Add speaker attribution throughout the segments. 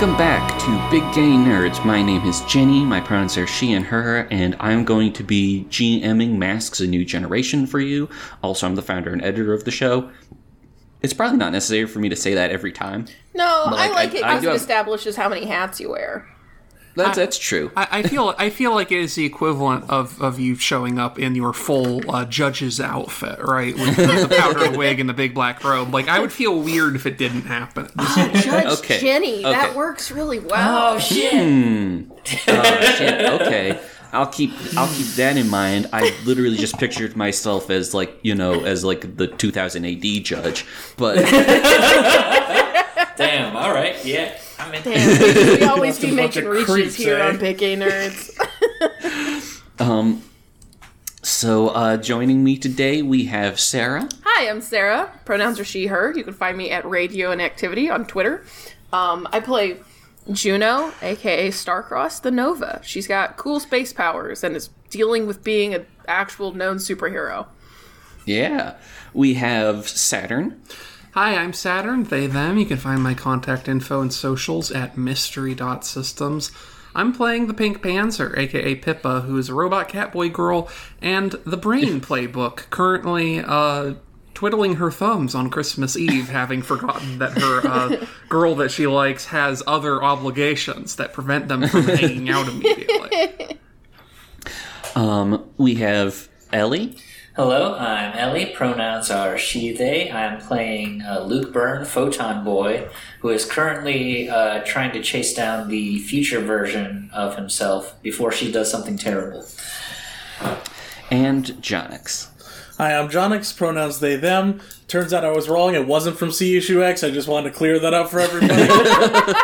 Speaker 1: Welcome back to Big Gay Nerds. My name is Jenny, my pronouns are she and her, and I'm going to be GMing Masks A New Generation for you. Also, I'm the founder and editor of the show. It's probably not necessary for me to say that every time.
Speaker 2: No,
Speaker 1: But,
Speaker 2: I
Speaker 1: like,
Speaker 2: like
Speaker 1: I-
Speaker 2: it because it
Speaker 1: have-
Speaker 2: establishes how many hats you wear.
Speaker 1: That's, that's true.
Speaker 3: I, I feel I feel like it is the equivalent of, of you showing up in your full uh, judge's outfit, right, with the, the powdered wig and the big black robe. Like I would feel weird if it didn't happen.
Speaker 2: Judge
Speaker 1: Okay,
Speaker 2: Jenny, that works really well.
Speaker 4: Oh shit!
Speaker 1: Oh, shit. Okay. I'll keep I'll keep that in mind. I literally just pictured myself as like, you know, as like the 2000 AD judge. But
Speaker 4: Damn. All right. Yeah. I'm in.
Speaker 2: Damn, we always be making
Speaker 5: of
Speaker 2: reaches
Speaker 5: creeps,
Speaker 2: here
Speaker 5: eh?
Speaker 2: on Big Gay Nerds.
Speaker 1: so uh joining me today we have Sarah.
Speaker 2: Hi, I'm Sarah. Pronouns are she, her. You can find me at Radio and Activity on Twitter. Um, I play Juno, aka Starcross the Nova. She's got cool space powers and is dealing with being an actual known superhero.
Speaker 1: Yeah. We have Saturn.
Speaker 3: Hi, I'm Saturn. They them. You can find my contact info and socials at mystery.systems. I'm playing the Pink Panzer, aka Pippa, who is a robot catboy girl, and the Brain Playbook, currently uh, twiddling her thumbs on Christmas Eve, having forgotten that her uh, girl that she likes has other obligations that prevent them from hanging out immediately.
Speaker 1: Um we have Ellie.
Speaker 4: Hello, I'm Ellie. Pronouns are she, they. I'm playing uh, Luke Byrne, Photon Boy, who is currently uh, trying to chase down the future version of himself before she does something terrible.
Speaker 1: And Jonix.
Speaker 5: Hi, I'm Jonix, pronouns they, them. Turns out I was wrong. It wasn't from C issue X. I just wanted to clear that up for everybody.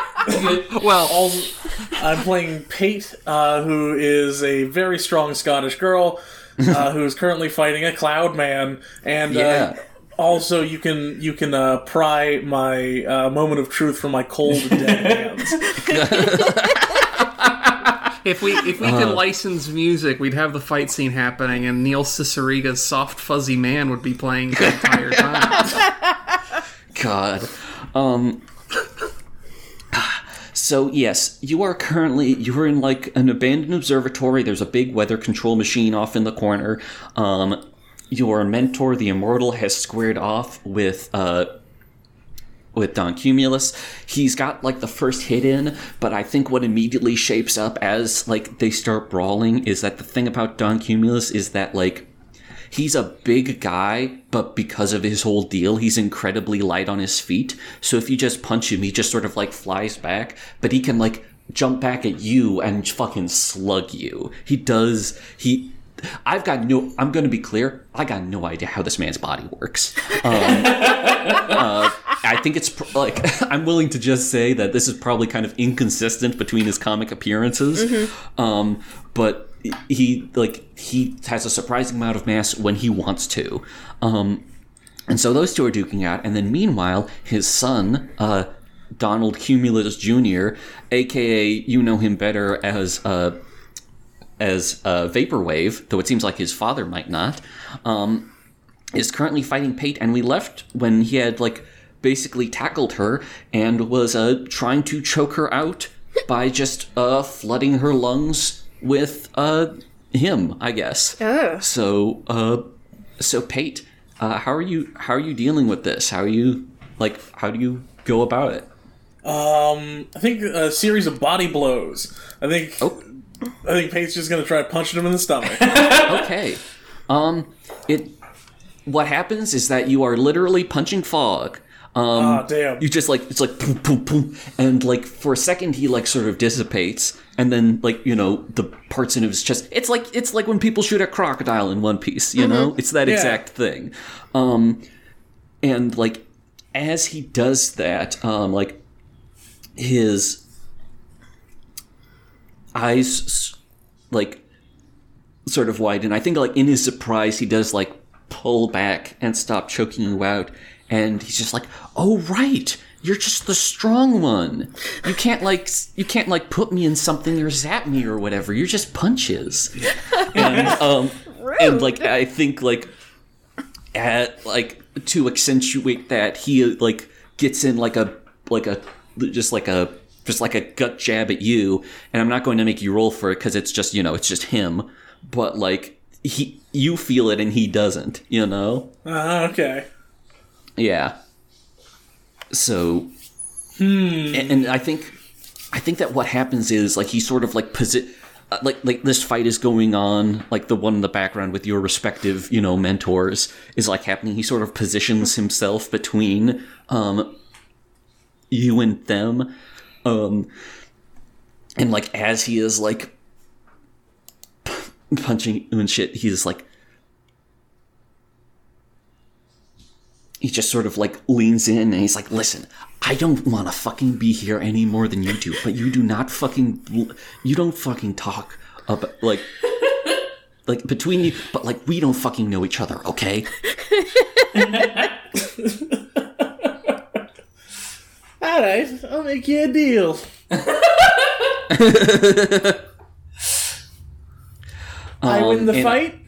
Speaker 3: Well,
Speaker 5: Also, I'm playing Pate, uh, who is a very strong Scottish girl uh, who is currently fighting a Cloud Man. And
Speaker 1: Yeah.
Speaker 5: uh, also, you can you can uh, pry my uh, moment of truth from my cold dead hands.
Speaker 3: If we if we could license music, we'd have the fight scene happening, and Neil Cicierega's "Soft Fuzzy Man" would be playing the entire time.
Speaker 1: God. Um So yes, you are currently you're in like an abandoned observatory. There's a big weather control machine off in the corner. Um your mentor, the immortal, has squared off with uh with Don Cumulus. He's got like the first hit in, but I think what immediately shapes up as like they start brawling is that the thing about Don Cumulus is that like he's a big guy, but because of his whole deal, he's incredibly light on his feet. So if you just punch him, he just sort of like flies back, but he can like jump back at you and fucking slug you. He does, he. I've got no. I'm going to be clear. I got no idea how this man's body works. Um, uh, I think it's pr- like I'm willing to just say that this is probably kind of inconsistent between his comic appearances. Um, but he like he has a surprising amount of mass when he wants to. Um, and so those two are duking out, and then meanwhile, his son, uh, Donald Cumulus Jr., aka you know him better as uh, as uh, Vaporwave, though it seems like his father might not, um, is currently fighting Pate, and we left when he had like basically tackled her and was uh, trying to choke her out by just uh, flooding her lungs with uh, him, I guess.
Speaker 2: Ugh.
Speaker 1: So, uh, so Pate, uh, how are you? How are you dealing with this? How are you like? How do you go about it?
Speaker 5: Um, I think a series of body blows. I think
Speaker 1: Oh.
Speaker 5: I think Pate's just gonna try punching him in the stomach.
Speaker 1: Okay. Um, it. What happens is that you are literally punching fog. Um,
Speaker 5: Ah, damn.
Speaker 1: You just like it's like boom, boom, boom, and like for a second he like sort of dissipates, and then like you know the parts in his chest. It's like it's like when people shoot a crocodile in One Piece. You know, it's that
Speaker 5: Yeah.
Speaker 1: exact thing. Um, and like as he does that, um, like his eyes like sort of widen. I think like in his surprise he does like pull back and stop choking you out and he's just like, "Oh right, you're just the strong one. You can't like you can't like put me in something or zap me or whatever. You're just punches." and um and like I think like at like to accentuate that he like gets in like a like a just like a just like a gut jab at you, and I'm not going to make you roll for it because it's just you know it's just him. But like he, you feel it and he doesn't. You know.
Speaker 5: Uh, okay.
Speaker 1: Yeah. So, and, and I think, I think that what happens is like he sort of like posi- uh, like like this fight is going on, like the one in the background with your respective you know mentors is like happening. He sort of positions himself between um you and them, um, and like as he is like p- punching and shit, he's like he just sort of like leans in and he's like, "Listen, I don't want to fucking be here any more than you do, but you do not fucking you don't fucking talk about like like between you, but like we don't fucking know each other, okay?"
Speaker 5: All right, I'll make you a deal. I win
Speaker 1: Um,
Speaker 5: the
Speaker 1: and-
Speaker 5: fight,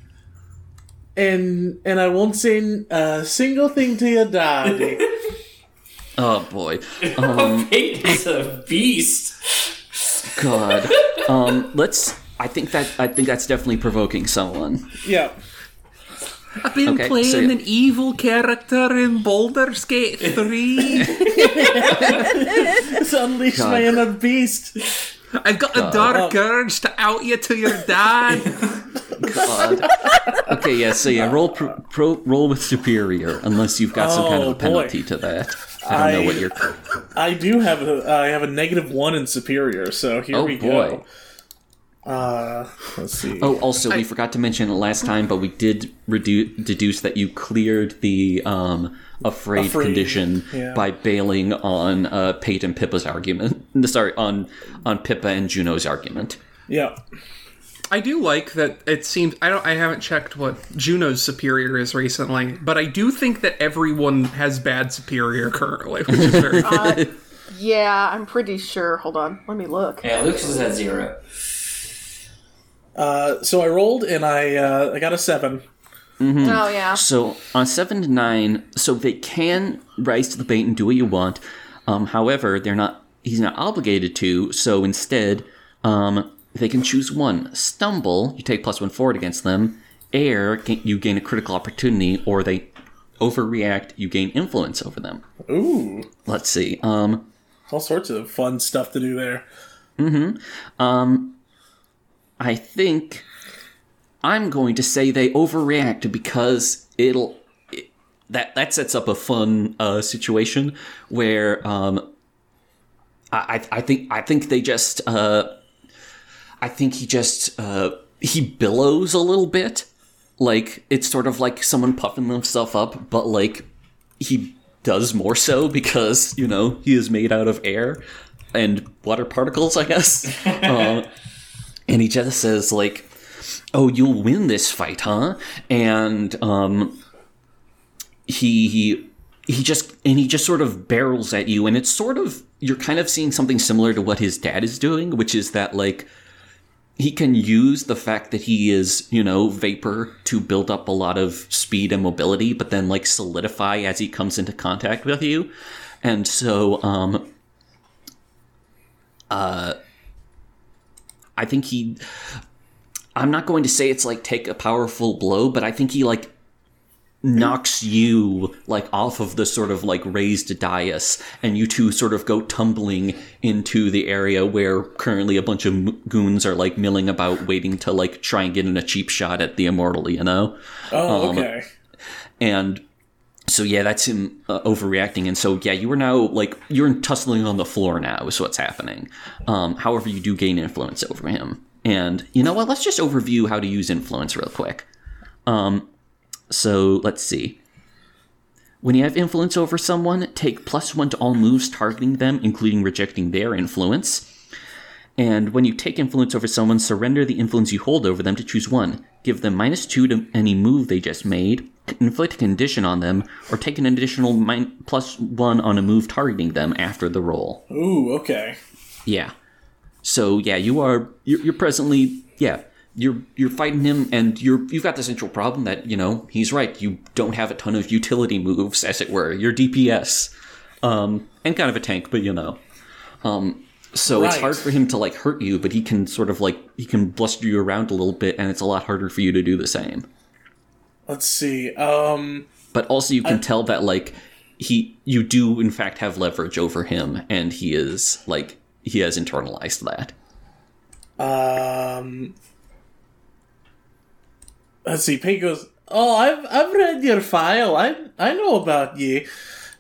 Speaker 5: and and I won't say a single thing to your daddy.
Speaker 1: Oh boy, um,
Speaker 4: Peyton is a beast.
Speaker 1: God, um, let's. I think that I think that's definitely provoking someone.
Speaker 5: yeah.
Speaker 3: I've been
Speaker 1: Okay,
Speaker 3: playing
Speaker 1: so-
Speaker 3: an evil character in Baldur's Gate 3.
Speaker 5: It's unleashed
Speaker 1: God.
Speaker 5: my inner beast.
Speaker 3: I've got a dark urge to out you to your dad.
Speaker 1: God. Okay, yeah. So yeah, roll pro, pro, roll with superior, unless you've got some kind of
Speaker 5: Oh,
Speaker 1: a
Speaker 5: boy.
Speaker 1: penalty to that. I don't know what
Speaker 5: I-
Speaker 1: you're.
Speaker 5: I do have a I have a negative one in superior, so here
Speaker 1: Oh,
Speaker 5: we
Speaker 1: boy.
Speaker 5: go. Uh, let's see.
Speaker 1: Oh, also, we forgot to mention it last time, but we did redu- deduce that you cleared the um, afraid,
Speaker 5: Afraid,
Speaker 1: condition
Speaker 5: yeah.
Speaker 1: by bailing on uh, Pate and Pippa's argument. Sorry, on on Pippa and Juno's argument.
Speaker 5: yeah.
Speaker 3: I do like that it seems I don't I haven't checked what Juno's superior is recently, but I do think that everyone has bad superior currently, which is very
Speaker 2: Uh, yeah, I'm pretty sure. Hold on, let me look.
Speaker 4: Yeah, Lucas is at zero.
Speaker 5: Uh, so I rolled and I uh, I got a seven.
Speaker 2: Oh yeah,
Speaker 1: So on seven to nine, so they can rise to the bait and do what you want. Um, however, they're not. He's not obligated to. So instead, um, they can choose one. Stumble, you take plus one forward against them. Err, you gain a critical opportunity, or they overreact, you gain influence over them.
Speaker 5: Ooh,
Speaker 1: Let's see. Um,
Speaker 5: all sorts of fun stuff to do there. Mm-hmm.
Speaker 1: Um, I think I'm going to say they overreact because it'll it, that that sets up a fun uh, situation where um, I I I think I think they just uh, I think he just uh, he billows a little bit like it's sort of like someone puffing themselves up but like he does more so because you know he is made out of air and water particles I guess. uh, and he just says like oh you'll win this fight huh and um he he he just and he just sort of barrels at you and it's sort of you're kind of seeing something similar to what his dad is doing which is that like he can use the fact that he is you know vapor to build up a lot of speed and mobility but then like solidify as he comes into contact with you and so um uh, I think he. I'm not going to say it's like take a powerful blow, but I think he like knocks you like off of the sort of like raised dais, and you two sort of go tumbling into the area where currently a bunch of goons are like milling about, waiting to like try and get in a cheap shot at the immortal, you know.
Speaker 5: Oh,
Speaker 1: Um,
Speaker 5: okay.
Speaker 1: And so yeah, that's him uh, overreacting. And so yeah, you are now like you're tussling on the floor now is what's happening. Um, however, you do gain influence over him. And you know what? Let's just overview how to use influence real quick. Um, so let's see. When you have influence over someone, take plus one to all moves targeting them, including rejecting their influence. And when you take influence over someone, surrender the influence you hold over them to choose one. Give them minus two to any move they just made, inflict a condition on them, or take an additional min- plus one on a move targeting them after the roll.
Speaker 5: Ooh, okay.
Speaker 1: Yeah. So yeah, you are you're, you're presently yeah you're you're fighting him, and you're you've got the central problem that you know he's right. You don't have a ton of utility moves, as it were. You're DPS, um, and kind of a tank, but you know, um, So it's hard for him to like hurt you, but he can sort of like he can bluster you around a little bit, and it's a lot harder for you to do the same.
Speaker 5: Let's see. Um,
Speaker 1: But also, you can tell that like he, you do in fact have leverage over him, and he is like he has internalized that.
Speaker 5: um, let's see. Pate goes, "Oh, I've I've read your file. I I know about ye."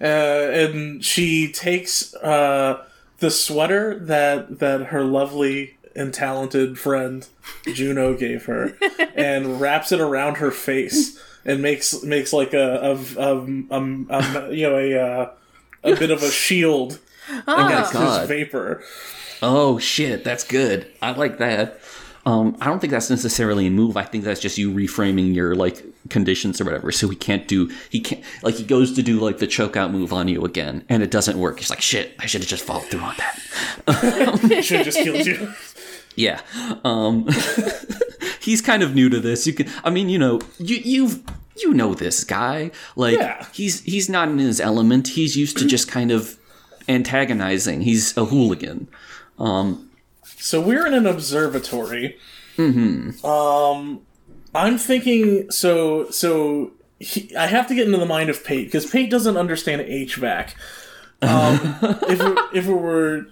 Speaker 5: Uh, and she takes uh, the sweater that that her lovely and talented friend Juno gave her, and wraps it around her face, and makes makes like a a, a, a, a you know a uh, a bit of a shield against
Speaker 1: God.
Speaker 5: this vapor.
Speaker 1: Oh shit, that's good. I like that. Um, I don't think that's necessarily a move. I think that's just you reframing your like conditions or whatever. So he can't do he can't like he goes to do like the choke out move on you again, and it doesn't work. He's like, shit, I should have just followed through on that.
Speaker 5: Should have just killed you.
Speaker 1: Yeah. Um, he's kind of new to this. You can, I mean, you know, you you've you know this guy. Like
Speaker 5: Yeah.
Speaker 1: he's he's not in his element. He's used to just kind of antagonizing. He's a hooligan.
Speaker 5: So we're in an observatory. Mm-hmm. Um, I'm thinking. So so he, I have to get into the mind of Pate because Pate doesn't understand HVAC. Um, if it, if it were,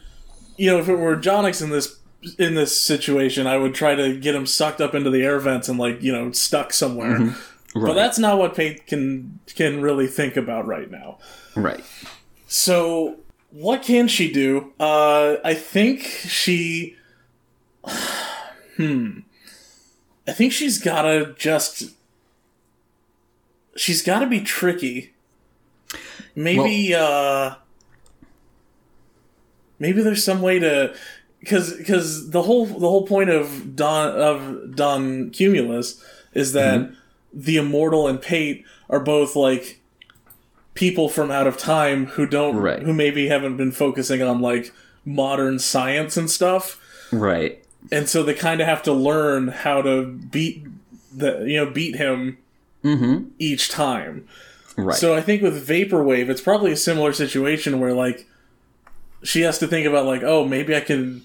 Speaker 5: you know, if it were Jonix in this in this situation, I would try to get him sucked up into the air vents and like you know stuck somewhere. But
Speaker 1: Right.
Speaker 5: that's not what Pate can can really think about right now.
Speaker 1: Right.
Speaker 5: So, what can she do? Uh, I think she. Hmm. I think she's gotta just. She's gotta be tricky. Maybe, uh. Maybe there's some way to. Because because the whole the whole point of Don of Don Cumulus is that the immortal and Pate are both like people from out of time who don't
Speaker 1: Right.
Speaker 5: who maybe haven't been focusing on like modern science and stuff
Speaker 1: Right.
Speaker 5: and so they kind of have to learn how to beat the you know beat him mm-hmm. each time
Speaker 1: Right.
Speaker 5: so i think with vaporwave it's probably a similar situation where like she has to think about like oh maybe i can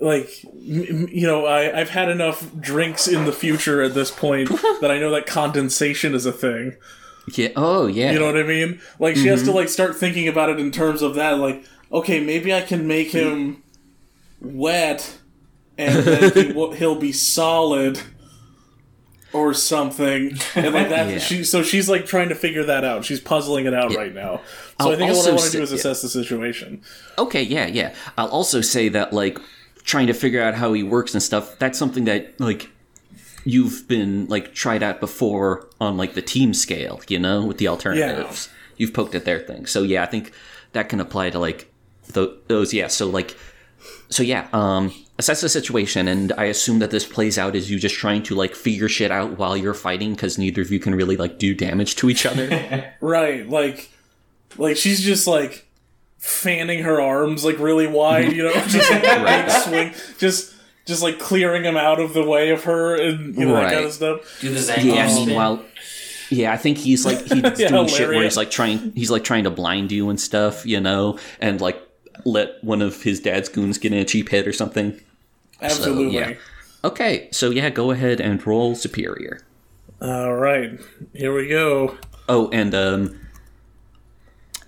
Speaker 5: like m- you know I, i've had enough drinks in the future at this point that i know that condensation is a thing
Speaker 1: yeah. Oh yeah.
Speaker 5: you know what I mean? Like she has to mm-hmm. like start thinking about it in terms of that. Like, okay, maybe I can make hmm. him wet, and then he will, he'll be solid, or something. And like that,
Speaker 1: Yeah.
Speaker 5: she so she's like trying to figure that out. She's puzzling it out right now. So
Speaker 1: I'll
Speaker 5: I think what I want to do is
Speaker 1: yeah.
Speaker 5: assess the situation.
Speaker 1: Okay, yeah, yeah. I'll also say that like trying to figure out how he works and stuff, that's something that like you've been like tried out before on like the team scale, you know, with the alternatives. You've poked at their thing. So yeah, I think that can apply to like th- those yeah, so like so yeah, um assess the situation and I assume that this plays out as you just trying to like figure shit out while you're fighting cuz neither of you can really like do damage to each other.
Speaker 5: Right, like, like she's just like fanning her arms like really wide, you know, just like big swing, just just like clearing him out of the way of her and you know that kind of stuff.
Speaker 4: Do the Zangief
Speaker 1: Yeah,
Speaker 4: spin.
Speaker 1: meanwhile, yeah, I think he's like he's
Speaker 5: Yeah,
Speaker 1: doing shit where he's like trying he's like trying to blind you and stuff, you know, and like let one of his dad's goons get in a cheap hit or something.
Speaker 5: Absolutely.
Speaker 1: yeah. Okay, so yeah, go ahead and roll superior.
Speaker 5: All right, here we go.
Speaker 1: Oh, and um,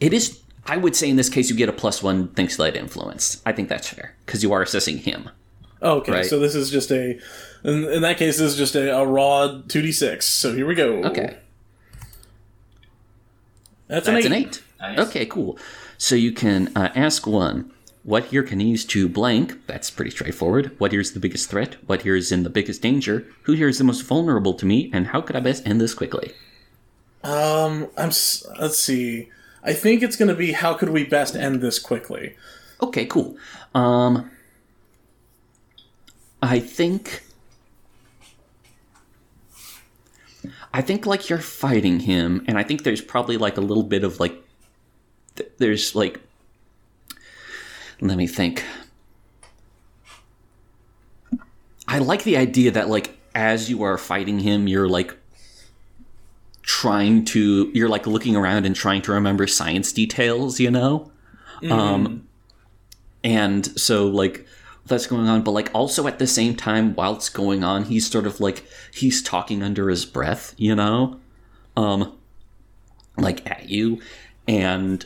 Speaker 1: it is. I would say in this case you get a plus one thanks to that influence. I think that's fair because you are assessing him.
Speaker 5: Okay,
Speaker 1: Right.
Speaker 5: so this is just a. In, in that case, this is just a, a raw two d six. So here we go.
Speaker 1: Okay,
Speaker 5: that's,
Speaker 1: that's
Speaker 5: an
Speaker 1: an
Speaker 5: eight.
Speaker 1: eight.
Speaker 4: Nice.
Speaker 1: Okay, cool. So you can uh, ask one. What here can use to blank? That's pretty straightforward. What here is the biggest threat? What here is in the biggest danger? Who here is the most vulnerable to me? And how could I best end this quickly?
Speaker 5: Um, I'm. s- Let's see. I think it's going to be how could we best end this quickly.
Speaker 1: Okay, cool. Um, I think. I think like you're fighting him, and I think there's probably like a little bit of like, th- there's like. Let me think. I like the idea that like as you are fighting him, you're like trying to you're like looking around and trying to remember science details, you know? Um and so like that's going on but like also at the same time while it's going on he's sort of like he's talking under his breath you know? Um like at you. And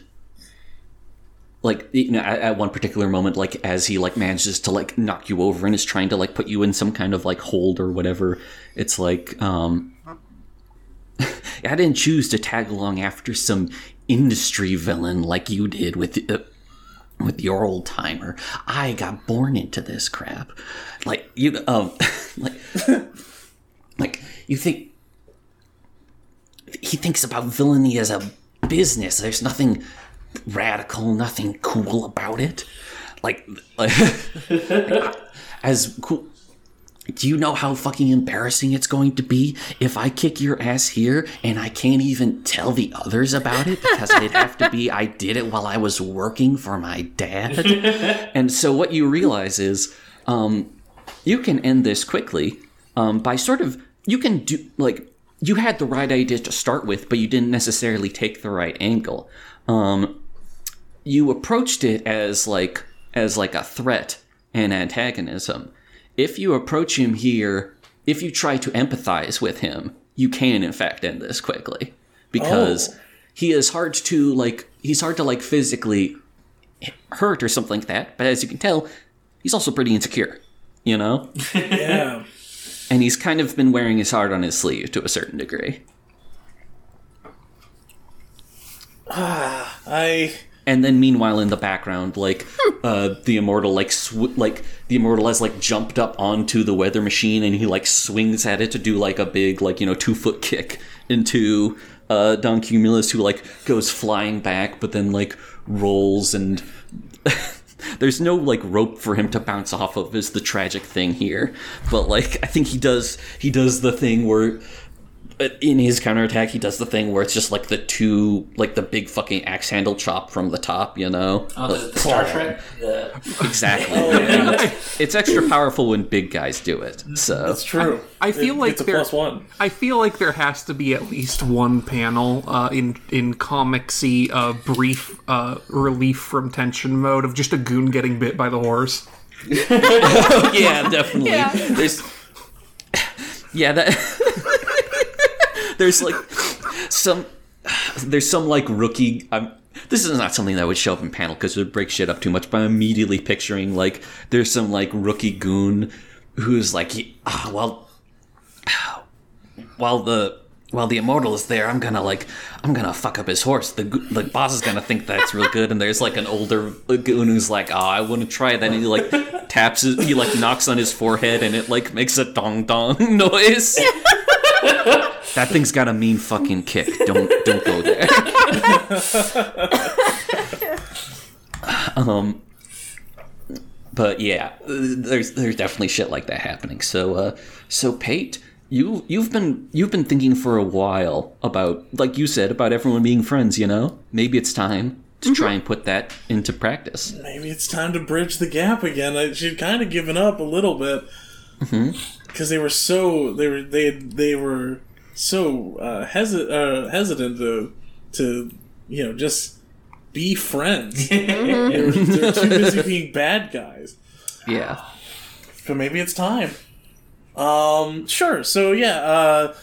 Speaker 1: like you know at, at one particular moment like as he like manages to like knock you over and is trying to like put you in some kind of like hold or whatever it's like um i didn't choose to tag along after some industry villain like you did with uh, with your old timer i got born into this crap like you um like like you think he thinks about villainy as a business there's nothing radical, nothing cool about it. Like, like as cool. Do you know how fucking embarrassing it's going to be if I kick your ass here and I can't even tell the others about it because it'd have to be I did it while I was working for my dad? and so what you realize is um, you can end this quickly um, by sort of you can do like you had the right idea to start with, but you didn't necessarily take the right angle. Um, you approached it as like as like a threat and antagonism. If you approach him here, if you try to empathize with him, you can in fact end this quickly because
Speaker 5: Oh.
Speaker 1: he is hard to like he's hard to like physically hurt or something like that. But as you can tell, he's also pretty insecure, you know,
Speaker 5: Yeah.
Speaker 1: and he's kind of been wearing his heart on his sleeve to a certain degree.
Speaker 5: Ah, I
Speaker 1: and then meanwhile in the background like uh the immortal like sw- like the immortal has like jumped up onto the weather machine and he like swings at it to do like a big like you know two foot kick into uh don cumulus who like goes flying back but then like rolls and there's no like rope for him to bounce off of is the tragic thing here. But like i think he does he does the thing where in his counterattack, he does the thing where it's just like the two, like the big fucking axe handle chop from the top, you know?
Speaker 4: Oh, the,
Speaker 1: Like,
Speaker 4: the Star Trek. The,
Speaker 1: exactly. It's, it's extra powerful when big guys do it. So
Speaker 5: that's true.
Speaker 3: I feel
Speaker 5: It
Speaker 3: like
Speaker 5: gets a
Speaker 3: there-
Speaker 5: plus one.
Speaker 3: I feel like there has to be at least one panel uh, in in comicsy uh, brief uh, relief from tension mode of just a goon getting bit by the horse.
Speaker 1: yeah, definitely.
Speaker 2: Yeah.
Speaker 1: There's yeah that there's like some there's some like rookie. I'm, this is not something that would show up in panel because it would break shit up too much. But I'm immediately picturing like there's some like rookie goon who's like, ah, well, while the while the immortal is there, I'm gonna like I'm gonna fuck up his horse. The the boss is gonna think that's real good, and there's like an older goon who's like, oh, I want to try that, and he like taps his, he like knocks on his forehead, and it like makes a dong dong noise. that thing's got a mean fucking kick. Don't don't go there. um, but yeah, there's there's definitely shit like that happening. So uh, so Pate, you you've been you've been thinking for a while about like you said about everyone being friends. You know, maybe it's time to try and put that into practice.
Speaker 5: Maybe it's time to bridge the gap again. I, she'd kind of given up a little bit because they were so they were they they were so uh, hesi- uh, hesitant to to you know just be friends. they were, they're too busy being bad guys.
Speaker 1: Yeah.
Speaker 5: But maybe it's time. Um, sure. So yeah, uh,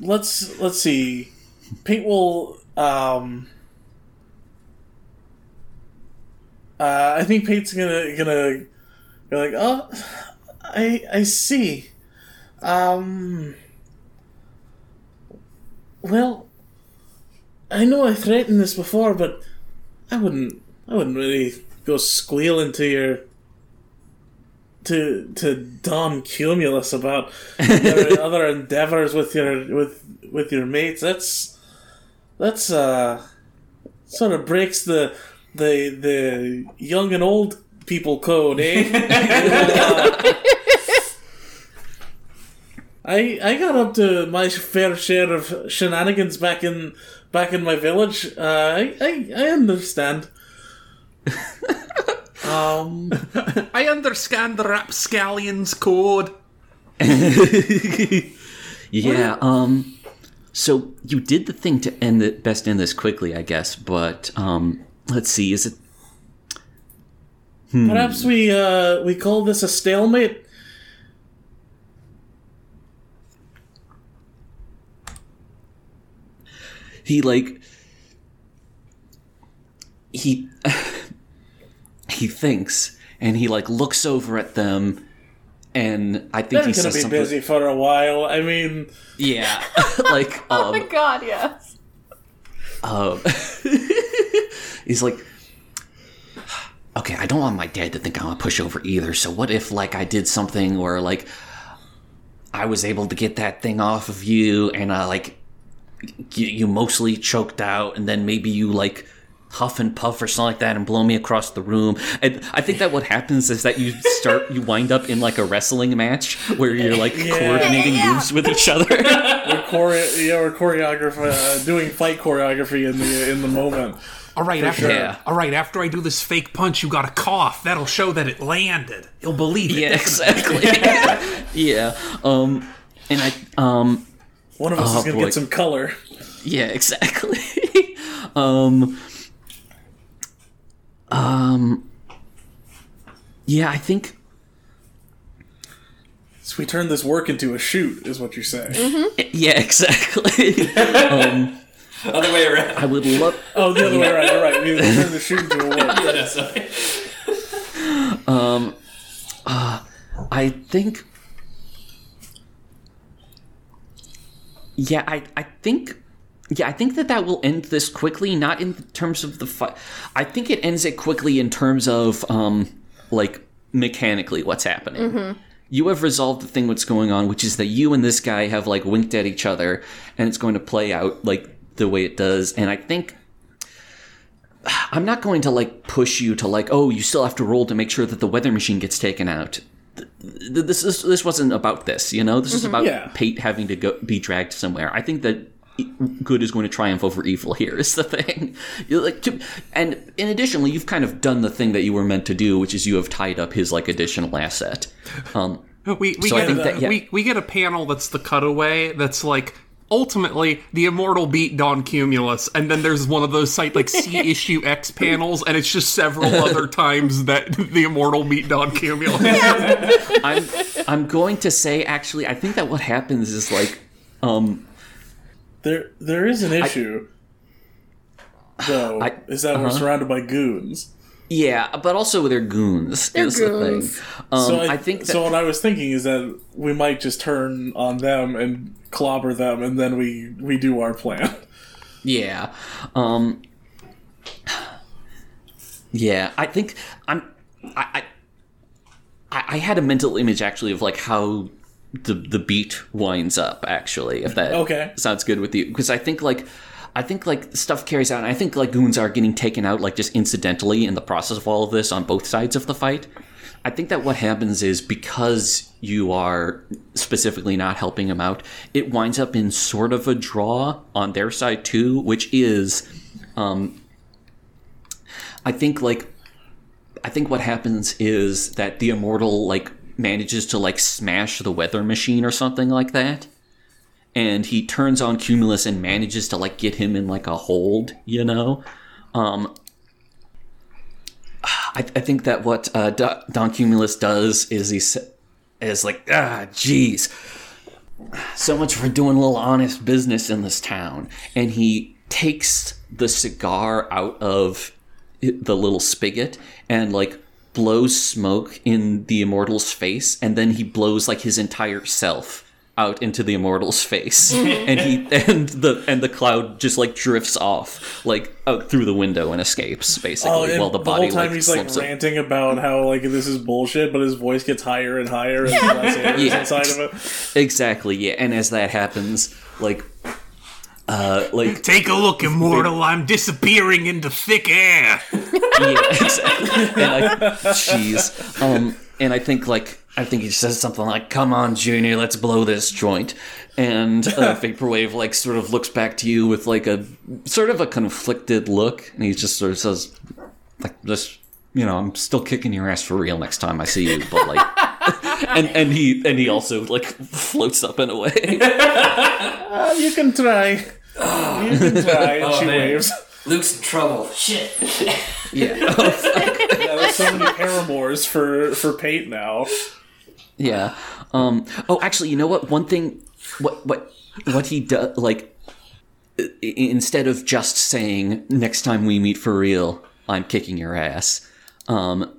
Speaker 5: let's let's see. Pete will. Um, uh, I think Pate's gonna gonna be like, oh, I I see. Um. Well, I know I threatened this before, but I wouldn't. I wouldn't really go squealing to your to to Don Cumulus about your other endeavors with your with with your mates. That's that's uh sort of breaks the the the young and old people code, eh? Uh, I I got up to my fair share of shenanigans back in back in my village. Uh, I, I I understand. um.
Speaker 3: I understand the rapscallion's code.
Speaker 1: Yeah. Um. So you did the thing to end the Best end this quickly, I guess. But um, let's see. Is it?
Speaker 5: Perhaps we uh we call this a stalemate.
Speaker 1: He like he he thinks and he like looks over at them and I think
Speaker 5: They're
Speaker 1: he
Speaker 5: gonna
Speaker 1: says
Speaker 5: be
Speaker 1: something.
Speaker 5: busy for a while. I mean,
Speaker 1: Yeah, like
Speaker 2: Oh my
Speaker 1: um,
Speaker 2: god, yes.
Speaker 1: um he's like, okay, I don't want my dad to think I'm a pushover either. So what if like I did something or like I was able to get that thing off of you, and I like you, you mostly choked out, and then maybe you like huff and puff or something like that and blow me across the room. And I think that what happens is that you start you wind up in like a wrestling match where you're like coordinating
Speaker 2: Yeah, yeah.
Speaker 1: moves with each other.
Speaker 5: we're chore- yeah, we're choreographer uh, doing fight choreography in the in the moment.
Speaker 6: All right, after
Speaker 1: sure.
Speaker 6: All right, after I do this fake punch, you got to cough. That'll show that it landed. You'll believe it.
Speaker 1: yeah, exactly. yeah. Um and I um
Speaker 5: One of us
Speaker 1: Oh,
Speaker 5: is gonna
Speaker 1: boy.
Speaker 5: get some color.
Speaker 1: Yeah, exactly. um, um, yeah, I think.
Speaker 5: So we turn this work into a shoot, is what you're saying.
Speaker 1: Yeah, exactly. um,
Speaker 4: Other way around.
Speaker 1: I would love.
Speaker 5: Oh, the other way around. You're right. We turn the shoot into a work.
Speaker 4: Yeah, sorry.
Speaker 1: I think. Yeah, I I think. Yeah, I think that that will end this quickly. Not in terms of the fight. I think it ends it quickly in terms of um, like mechanically what's happening. You have resolved the thing what's going on, which is that you and this guy have like winked at each other, and it's going to play out like the way it does. And I think I'm not going to like push you to like, oh, you still have to roll to make sure that the weather machine gets taken out. Th- th- This this, this wasn't about this, you know. This is about
Speaker 5: Yeah.
Speaker 1: Pate having to go be dragged somewhere. I think that good is going to triumph over evil here. Is the thing. You're like, to, and in additionally, you've kind of done the thing that you were meant to do, which is you have tied up his like additional asset. Um,
Speaker 6: We we
Speaker 1: So
Speaker 6: get
Speaker 1: that- yeah.
Speaker 6: we we get a panel that's the cutaway that's like ultimately the immortal beat Don Cumulus, and then there's one of those site like C issue X panels, and it's just several other times that the immortal beat Don Cumulus.
Speaker 1: I'm I'm going to say actually, I think that what happens is like, um,
Speaker 5: There, there is an issue, though.
Speaker 1: I-
Speaker 5: is that we're
Speaker 1: uh-huh.
Speaker 5: surrounded by goons.
Speaker 1: Yeah, but also they're goons.
Speaker 2: They're
Speaker 1: is the
Speaker 2: goons.
Speaker 1: thing. Um,
Speaker 5: So I,
Speaker 1: I think that
Speaker 5: so. What I was thinking is that we might just turn on them and clobber them, and then we we do our plan.
Speaker 1: Yeah. Um Yeah, I think I'm I I, I had a mental image actually of like how the the beat winds up actually if that
Speaker 5: Okay.
Speaker 1: sounds good with you because I think like I think like stuff carries out and I think like goons are getting taken out like just incidentally in the process of all of this on both sides of the fight. I think that what happens is because you are specifically not helping them out, it winds up in sort of a draw on their side too, which is, um, I think like, I think what happens is that the immortal like manages to like smash the weather machine or something like that, and he turns on Cumulus and manages to like get him in like a hold, you know. Um, I, I think that what uh, Do- Don Cumulus does is he is like, ah, jeez, so much for doing a little honest business in this town, and he takes the cigar out of the little spigot and like blows smoke in the immortal's face, and then he blows like his entire self out into the immortal's face and he and the and the cloud just like drifts off like out through the window and escapes basically
Speaker 5: Oh, and
Speaker 1: while the body
Speaker 5: whole time
Speaker 1: like
Speaker 5: he's like
Speaker 1: slumps up.
Speaker 5: ranting about how like this is bullshit, but his voice gets higher and higher as the less air
Speaker 1: Yeah.
Speaker 5: inside of it.
Speaker 1: Exactly, yeah. And as that happens, like, uh, like,
Speaker 6: Take a look, immortal. I'm disappearing into thick air.
Speaker 1: yeah, exactly. And I, jeez, um, and I think like, I think he says something like, "Come on, Junior, let's blow this joint." And uh, Vaporwave like sort of looks back to you with like a sort of a conflicted look, and he just sort of says, "Like this." You know, I'm still kicking your ass for real next time I see you, but like, and and he and he also like floats up and away.
Speaker 5: Uh, you can try. You can try. And she
Speaker 4: man.
Speaker 5: waves.
Speaker 4: Luke's in trouble. Shit.
Speaker 1: Yeah.
Speaker 5: Yeah, there's so many paramours for for Pate now.
Speaker 1: Yeah. Um. Oh, actually, you know what? One thing, what what what he does, like, instead of just saying "next time we meet for real, I'm kicking your ass," um,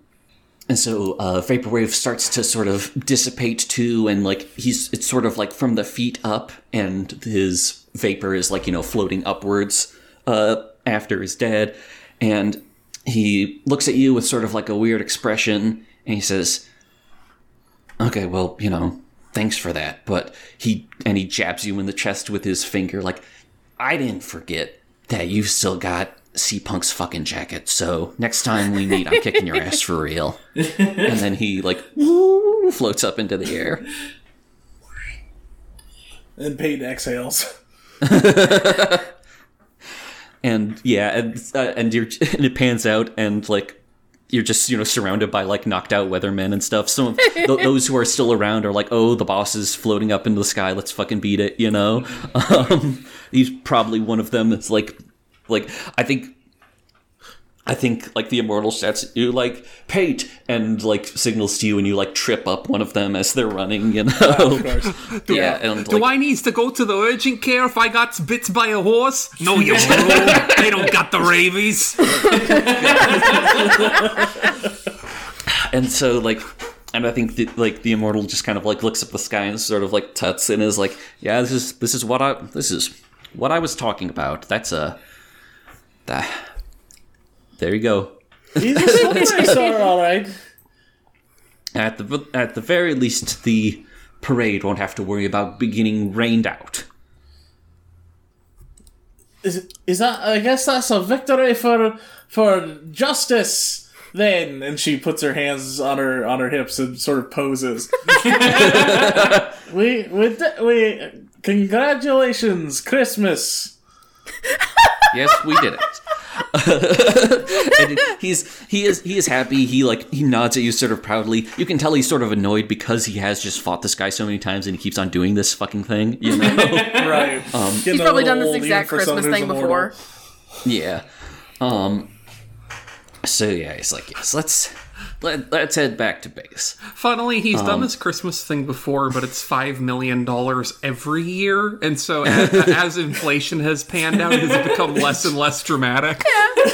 Speaker 1: and so uh, vaporwave starts to sort of dissipate too, and like he's it's sort of like from the feet up, and his vapor is like you know floating upwards uh, after he's dead, and he looks at you with sort of like a weird expression, and he says. Okay, well, you know, thanks for that. But he and he jabs you in the chest with his finger, like, I didn't forget that you've still got C Punk's fucking jacket. So next time we meet, I'm kicking your ass for real. And then he like woo, floats up into the air.
Speaker 5: And Pate exhales.
Speaker 1: And yeah, and uh, and you're and it pans out, and like you're just you know surrounded by like knocked out weathermen and stuff. Some of th- those who are still around are like, oh, the boss is floating up into the sky. Let's fucking beat it, you know. Um, he's probably one of them. It's like, like I think. I think like the immortal at you like Pate and like signals to you and you like trip up one of them as they're running, you know.
Speaker 5: Course.
Speaker 1: yeah, and
Speaker 6: Do
Speaker 1: like,
Speaker 6: I needs to go to the urgent care if I got bit by a horse? No, you they don't got the rabies.
Speaker 1: and so like and I think like the immortal just kind of like looks at the sky and sort of like tuts and is like, yeah, this is this is what I this is what I was talking about. That's a that there you go.
Speaker 5: He's a slippery star, all right.
Speaker 1: At the at the very least, the parade won't have to worry about beginning rained out.
Speaker 5: Is is that? I guess that's a victory for for justice. Then, and she puts her hands on her on her hips and sort of poses. we we we congratulations, Christmas.
Speaker 1: Yes, we did it. and he's he is he is happy. He like he nods at you sort of proudly. You can tell he's sort of annoyed because he has just fought this guy so many times and he keeps on doing this fucking thing. You know?
Speaker 5: Right.
Speaker 2: He's probably done this exact Christmas thing before.
Speaker 1: yeah. Um. So yeah, he's like, yes, let's let, let's head back to base.
Speaker 6: Funnily, he's done um, this Christmas thing before, but it's five million dollars every year, and so as, as inflation has panned out, it has become less and less dramatic.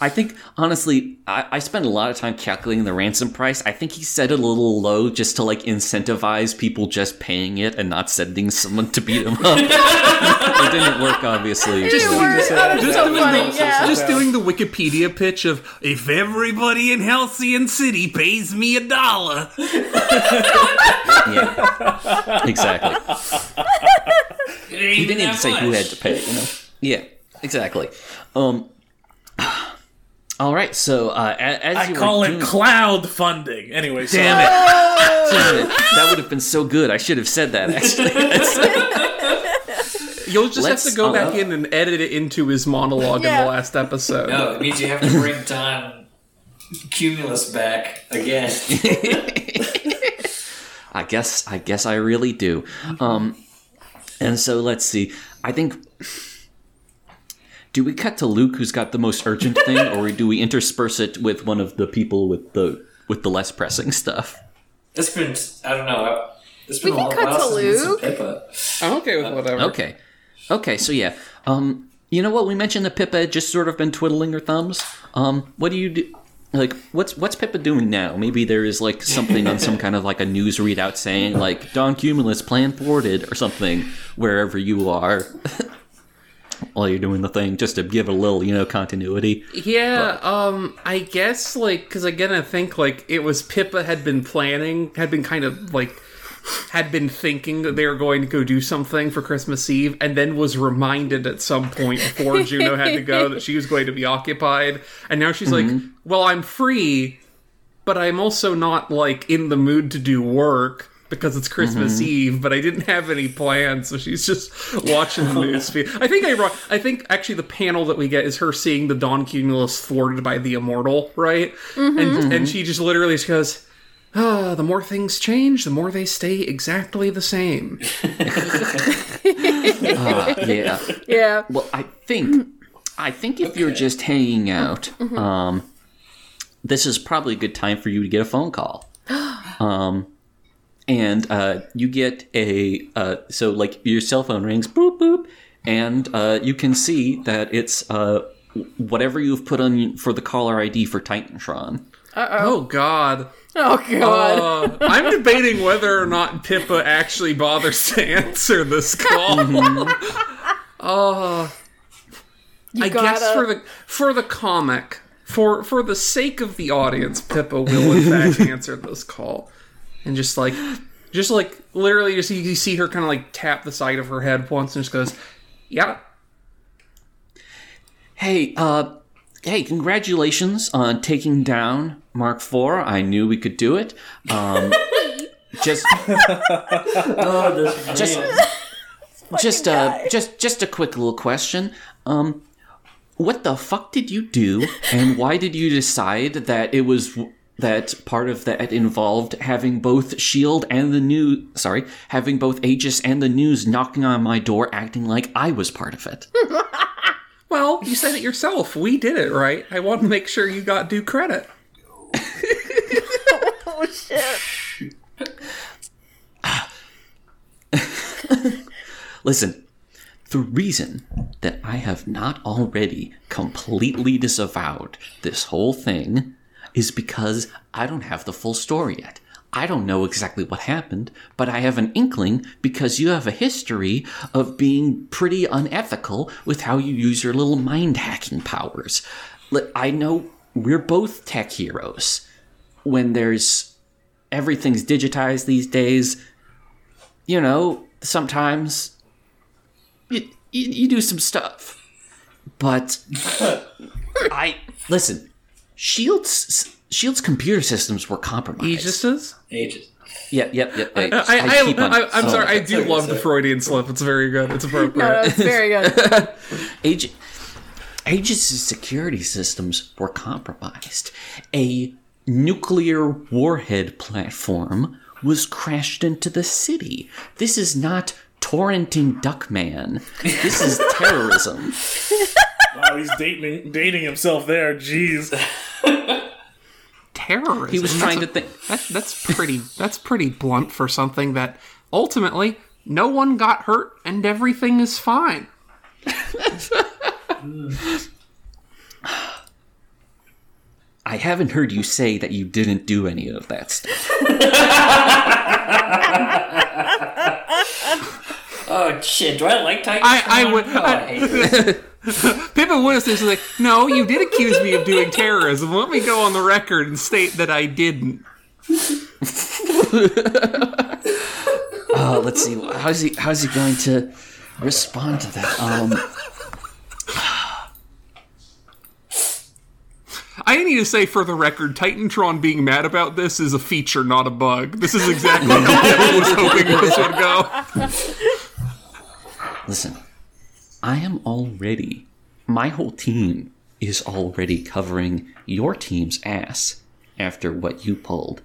Speaker 1: I think honestly, I, I spent a lot of time calculating the ransom price. I think he set it a little low just to like incentivize people just paying it and not sending someone to beat him up. it didn't work, obviously.
Speaker 2: It worked. That's
Speaker 6: Just
Speaker 2: so
Speaker 6: doing,
Speaker 2: funny.
Speaker 6: the,
Speaker 2: Yeah.
Speaker 6: just doing the Wikipedia pitch of if everybody in Halcyon City pays me a dollar.
Speaker 1: Yeah, exactly.
Speaker 4: He
Speaker 1: He didn't even say who had to pay. You know. Yeah, exactly. Um. All right, so uh, as
Speaker 5: I
Speaker 1: you
Speaker 5: call
Speaker 1: were
Speaker 5: it
Speaker 1: doing-
Speaker 5: cloud funding. Anyway, so
Speaker 1: Damn it! Damn it! That would have been so good. I should have said that. Actually,
Speaker 6: You'll just
Speaker 1: Let's-
Speaker 6: have to go
Speaker 1: uh,
Speaker 6: back in and edit it into his monologue in the last episode.
Speaker 4: No, it means you have to bring Don Cumulus back again.
Speaker 1: I guess I guess I really do. Um, and so let's see. I think. Do we cut to Luke, who's got the most urgent thing, or do we intersperse it with one of the people with the with the less pressing stuff?
Speaker 4: It's been, I don't know, it's been
Speaker 2: We can
Speaker 4: while
Speaker 2: cut to
Speaker 4: since we did some
Speaker 2: Luke.
Speaker 4: Pippa.
Speaker 6: I'm okay with whatever.
Speaker 1: Okay, okay. So yeah, um, you know what? We mentioned that Pippa had just sort of been twiddling her thumbs. Um, what do you do? Like, what's what's Pippa doing now? Maybe there is like something on some kind of like a news readout saying like Don Cumulus plan thwarted or something wherever you are. While you're doing the thing, just to give it a little, you know, continuity.
Speaker 6: Yeah, um, I guess like because again, I think like it was Pippa had been planning, had been kind of like had been thinking that they were going to go do something for Christmas Eve, and then was reminded at some point before Juno had to go that she was going to be occupied, and now she's like, mm-hmm. "Well, I'm free, but I'm also not like in the mood to do work." Because it's Christmas mm-hmm. Eve, but I didn't have any plans, so she's just watching the news feed. I think I. I think actually the panel that we get is her seeing the Don Cumulus thwarted by the Immortal, right? And mm-hmm. and she just literally just goes, "Ah, the more things change, the more they stay exactly the same."
Speaker 1: Ah, yeah.
Speaker 2: Yeah.
Speaker 1: Well, I think I think if you're just hanging out, um, this is probably a good time for you to get a phone call. Um, and uh, you get a uh, so like your cell phone rings, boop boop, and uh, you can see that it's uh, whatever you've put on for the caller ID for Titantron.
Speaker 6: Oh God.
Speaker 2: Oh god.
Speaker 6: Uh, I'm debating whether or not Pippa actually bothers to answer this call. Uh, I guess
Speaker 2: gotta-
Speaker 6: for the for the comic, for for the sake of the audience, Pippa will in fact answer this call, and just like, just like literally, just you see her kind of like tap the side of her head once, and just goes, "Yeah,
Speaker 1: Hey, uh, hey, congratulations on taking down Mark IV. I knew we could do it. Um, just, just, just, uh, just, just a quick little question. Um, what the fuck did you do, and why did you decide that it was that part of that involved having both Shield and the new, sorry, having both Aegis and the news knocking on my door, acting like I was part of it?
Speaker 6: well, you said it yourself. We did it, right? I want to make sure you got due credit."
Speaker 2: oh shit.
Speaker 1: Listen, the reason that I have not already completely disavowed this whole thing is because I don't have the full story yet. I don't know exactly what happened, but I have an inkling because you have a history of being pretty unethical with how you use your little mind hacking powers. I know we're both tech heroes. When there's everything's digitized these days, you know, sometimes you, you, you do some stuff. But I listen. Shield's Shield's computer systems were compromised.
Speaker 6: Aegis's?
Speaker 4: Ages.
Speaker 1: Yep, yep, yep. I,
Speaker 6: I, I,
Speaker 1: keep on-
Speaker 6: I, I'm
Speaker 1: oh,
Speaker 6: sorry. I do
Speaker 4: okay.
Speaker 6: love the Freudian slip. It's very good. It's appropriate.
Speaker 2: No, no, it's very good.
Speaker 1: Age, Aegis' security systems were compromised. A nuclear warhead platform was crashed into the city. This is not torrenting Duckman. This is terrorism.
Speaker 5: Wow, he's dating dating himself there. Jeez.
Speaker 6: Terrorism.
Speaker 1: He was trying
Speaker 6: a-
Speaker 1: to think.
Speaker 6: That, that's pretty. That's pretty blunt for something that ultimately no one got hurt and everything is fine.
Speaker 1: I haven't heard you say that you didn't do any of that stuff.
Speaker 4: Oh shit! Do I like Titantron?
Speaker 6: I- I would-
Speaker 4: Oh, I
Speaker 6: Pippa Willis is like, no, you did accuse me of doing terrorism. Let me go on the record and state that I didn't.
Speaker 1: Uh, let's see. How's he? How's he going to respond to that? Um,
Speaker 6: I need to say for the record, Titantron being mad about this is a feature, not a bug. This is exactly how I was hoping this would go.
Speaker 1: listen, I am already. My whole team is already covering your team's ass after what you pulled,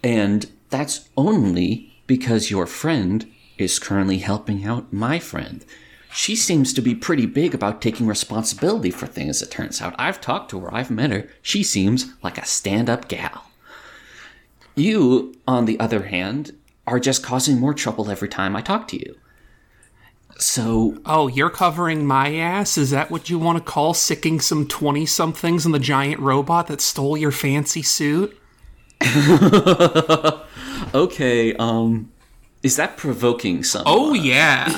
Speaker 1: and that's only because your friend is currently helping out my friend. She seems to be pretty big about taking responsibility for things, it turns out. I've talked to her, I've met her. She seems like a stand up gal. You, on the other hand, are just causing more trouble every time I talk to you. So,
Speaker 6: Oh, you're covering my ass? Is that what you want to call sicking some 20 somethings in the giant robot that stole your fancy suit?
Speaker 1: okay, um, is that provoking someone?
Speaker 6: Oh, yeah.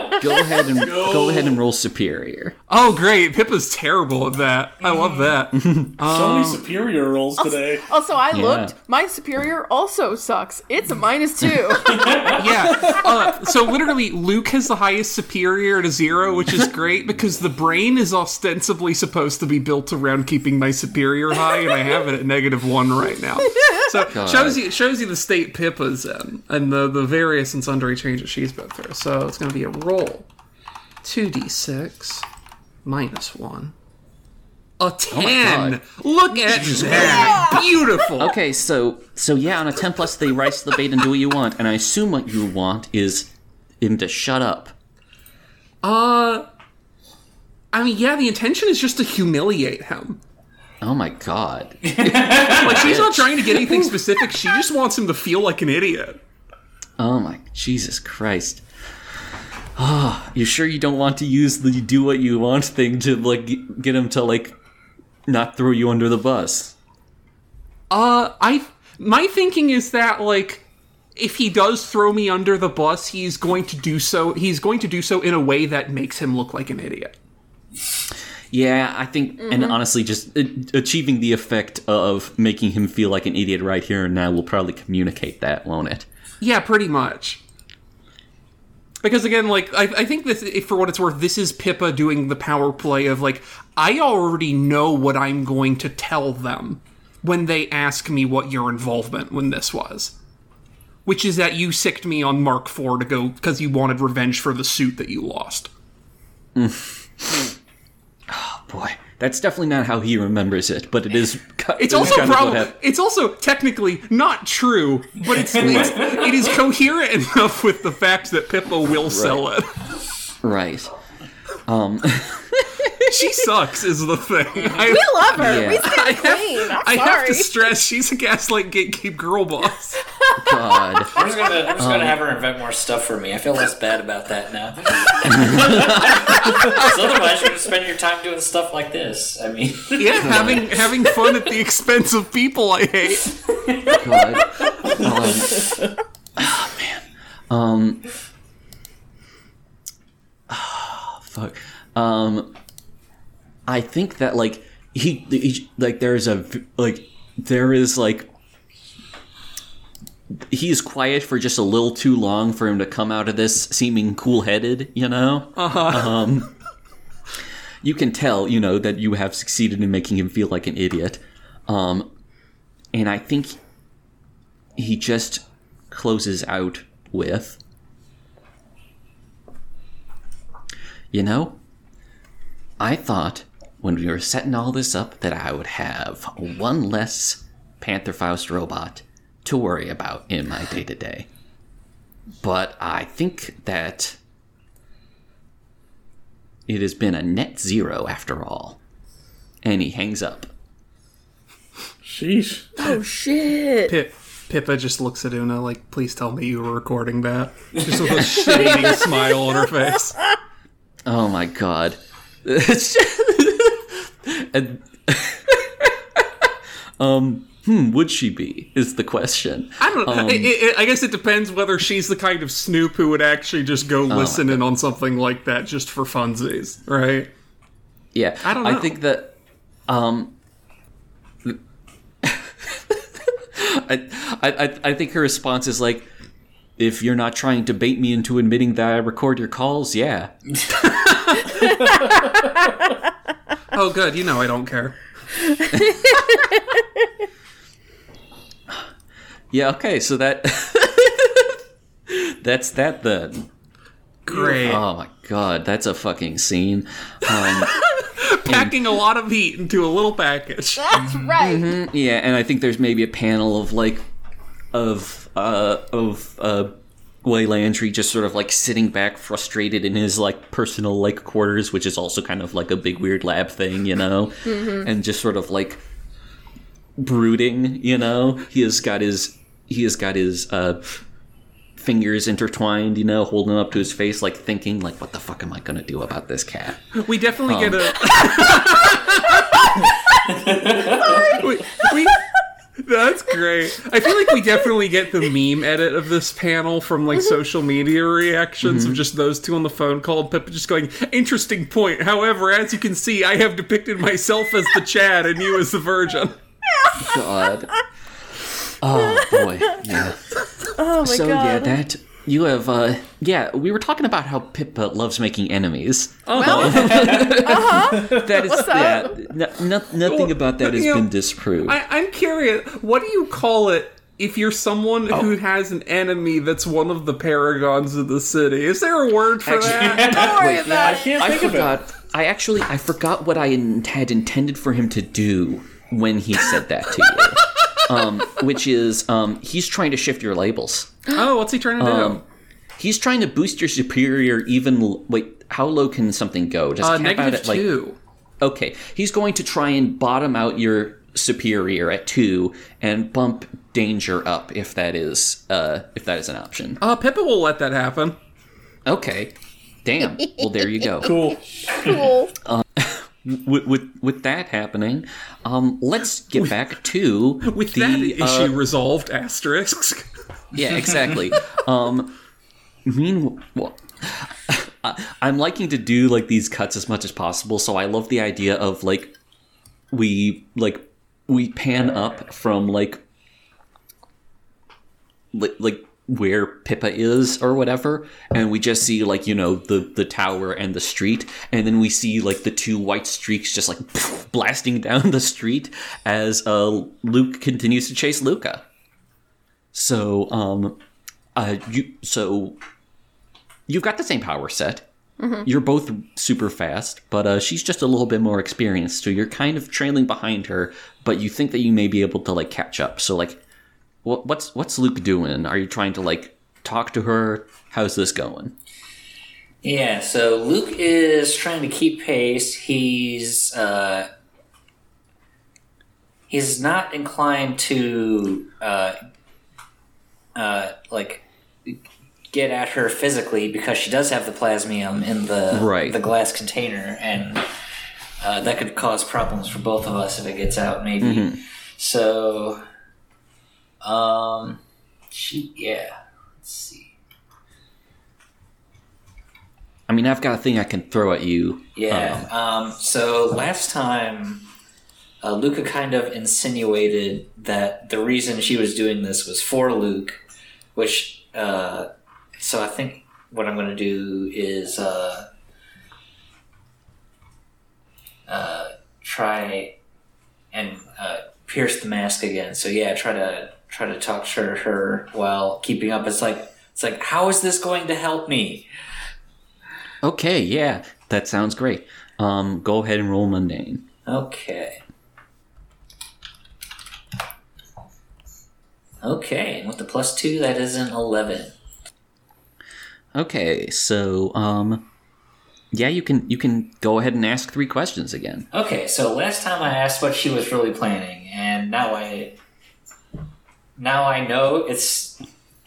Speaker 1: go ahead and go ahead and roll superior.
Speaker 6: oh, great. Pippa's terrible at that. I love that.
Speaker 5: so many superior rolls today.
Speaker 2: Also, I
Speaker 1: Yeah.
Speaker 2: looked. My superior also sucks. It's a minus two.
Speaker 6: yeah. Uh, so literally, Luke has the highest superior to zero, which is great because the brain is ostensibly supposed to be built around keeping my superior high, and I have it at negative one right now. So shows you shows you the state Pippa's in and the the various and sundry changes she's been through. So it's going to be a roll, two d six minus one. A ten.
Speaker 1: God.
Speaker 6: Look at that. Beautiful.
Speaker 1: Okay, so so yeah, on a ten plus, they rise to the bait and do what you want, and I assume what you want is him to shut up?
Speaker 6: Uh, I mean, yeah, the intention is just to humiliate him.
Speaker 1: Oh my god.
Speaker 6: Like, she's not trying to get anything specific. She just wants him to feel like an idiot.
Speaker 1: Oh my Jesus Christ. Ah, you sure you don't want to use the do what you want thing to like get him to like not throw you under the bus?
Speaker 6: Uh, I my thinking is that like if he does throw me under the bus, he's going to do so. He's going to do so in a way that makes him look like an idiot.
Speaker 1: Yeah, I think, and honestly, just uh, achieving the effect of making him feel like an idiot right here and now will probably communicate that, won't it?
Speaker 6: Yeah, pretty much. Because again, like I, I think this, for what it's worth, this is Pippa doing the power play of like I already know what I'm going to tell them when they ask me what your involvement when this was, which is that you sicked me on Mark IV to go because you wanted revenge for the suit that you lost.
Speaker 1: Oh boy, that's definitely not how he remembers it, but it is.
Speaker 6: It's also probably it's also technically not true, but it's, it's it is coherent enough with the fact that Pippa will sell it.
Speaker 1: right. Um,
Speaker 6: She sucks is the thing. I,
Speaker 2: We love her.
Speaker 1: Yeah.
Speaker 2: We stand
Speaker 6: I have.
Speaker 2: I'm
Speaker 6: I have to stress she's a gaslight gatekeep girl boss.
Speaker 1: God.
Speaker 4: I'm just gonna, I'm just gonna have her invent more stuff for me. I feel less bad about that now. 'Cause otherwise, you're gonna spend your time doing stuff like this. I mean,
Speaker 6: Yeah, having having fun at the expense of people I hate.
Speaker 1: God. Um, oh, man. Um. ah, fuck. Um. I think that like he, he like there's a v- like there is like he is quiet for just a little too long for him to come out of this seeming cool-headed, you know. Uh-huh. Um, you can tell, you know, that you have succeeded in making him feel like an idiot. Um, and I think he just closes out with You know, I thought when we were setting all this up that I would have one less Panther Faust robot to worry about in my day to day. But I think that it has been a net zero after all. And he hangs up.
Speaker 5: Sheesh.
Speaker 2: oh shit.
Speaker 6: Pip, Pippa just looks at Una like, "Please tell me you were recording that." Just with a shading smile on her face.
Speaker 1: Oh my god. And, um, hmm, would she be? Is the question.
Speaker 6: I don't. know. I, I, I guess it depends whether she's the kind of snoop who would actually just go listen in on something like that just for funsies, right?
Speaker 1: Yeah,
Speaker 6: I don't
Speaker 1: I think that, um, I, I, I think her response is like, if you're not trying to bait me into admitting that I record your calls, yeah.
Speaker 6: Oh, good. You know I don't care.
Speaker 1: Yeah, okay, so that, that's that then.
Speaker 6: Great.
Speaker 1: Oh my god, that's a fucking scene. Um,
Speaker 6: Packing a lot of heat into a little package.
Speaker 2: That's right.
Speaker 1: Yeah, and I think there's maybe a panel of like of uh of uh Way Landry just sort of like sitting back frustrated in his like personal like quarters, which is also kind of like a big weird lab thing, you know? And just sort of like brooding, you know? He has got his he has got his uh fingers intertwined, you know, holding up to his face like thinking like what the fuck am I going to do about this cat?
Speaker 6: We definitely get a. we, we, that's great. I feel like we definitely get the meme edit of this panel from like mm-hmm. social media reactions of mm-hmm. just those two on the phone call. and Pippa just going, "Interesting point." However, as you can see, I have depicted myself as the Chad and you as the Virgin.
Speaker 1: God. Oh boy, yeah.
Speaker 2: Oh my
Speaker 1: so
Speaker 2: god.
Speaker 1: yeah, that you have uh yeah, we were talking about how Pippa loves making enemies.
Speaker 2: well, uh-huh.
Speaker 1: That is
Speaker 2: What's
Speaker 1: yeah, no, no, nothing about that has
Speaker 6: know,
Speaker 1: been disproved.
Speaker 6: I, I'm curious. What do you call it? If you're someone
Speaker 1: Oh.
Speaker 6: who has an enemy that's one of the paragons of the city, is there a word for that?
Speaker 2: don't worry about
Speaker 5: I
Speaker 2: it.
Speaker 5: can't
Speaker 1: I
Speaker 5: think of it.
Speaker 1: I actually I forgot what I in- had intended for him to do when he said that to you. Um, which is um, he's trying to shift your labels.
Speaker 6: Oh, what's he trying to do?
Speaker 1: Um, he's trying to boost your superior even. l- Wait, how low can something go? Just
Speaker 3: Uh,
Speaker 1: cap out
Speaker 3: negative
Speaker 1: at, like,
Speaker 3: two.
Speaker 1: Okay, he's going to try and bottom out your superior at two and bump danger up if that is uh if that is an option.
Speaker 3: Uh, Pippa will let that happen.
Speaker 1: Okay, damn. Well, there you go.
Speaker 5: Cool.
Speaker 2: Cool.
Speaker 1: With with, with that happening, um, let's get back to
Speaker 3: With
Speaker 1: the,
Speaker 3: that
Speaker 1: uh,
Speaker 3: issue resolved, asterisk.
Speaker 1: Yeah, exactly. um, meanwhile, I- I'm liking to do like these cuts as much as possible. So I love the idea of like we like we pan up from like like, like where Pippa is or whatever, and we just see like you know the the tower and the street, and then we see like the two white streaks just like blasting down the street as uh, Luke continues to chase Luca. So, um, uh, you so you've got the same power set. You're both super fast, but uh, she's just a little bit more experienced. So you're kind of trailing behind her, but you think that you may be able to like catch up. So like, what's what's Luke doing? Are you trying to like talk to her? How's this going?
Speaker 4: Yeah, so Luke is trying to keep pace. He's uh, he's not inclined to uh, uh, like get at her physically because she does have the plasmium in the
Speaker 1: Right.
Speaker 4: the glass container, and uh, that could cause problems for both of us if it gets out. Maybe so. Um, she yeah. Let's see.
Speaker 1: I mean, I've got a thing I can throw at you.
Speaker 4: Yeah. Um, so last time, uh, Luca kind of insinuated that the reason she was doing this was for Luke, which. Uh, so I think what I'm going to do is uh, uh, try and uh, pierce the mask again. So yeah, try to try to talk to her while keeping up. It's like it's like how is this going to help me?
Speaker 1: Okay, yeah, that sounds great. Um, go ahead and roll mundane.
Speaker 4: Okay. Okay, and with the plus two, that is an 11.
Speaker 1: Okay, so um, yeah, you can you can go ahead and ask three questions again.
Speaker 4: Okay, so last time I asked what she was really planning, and now I. Now I know it's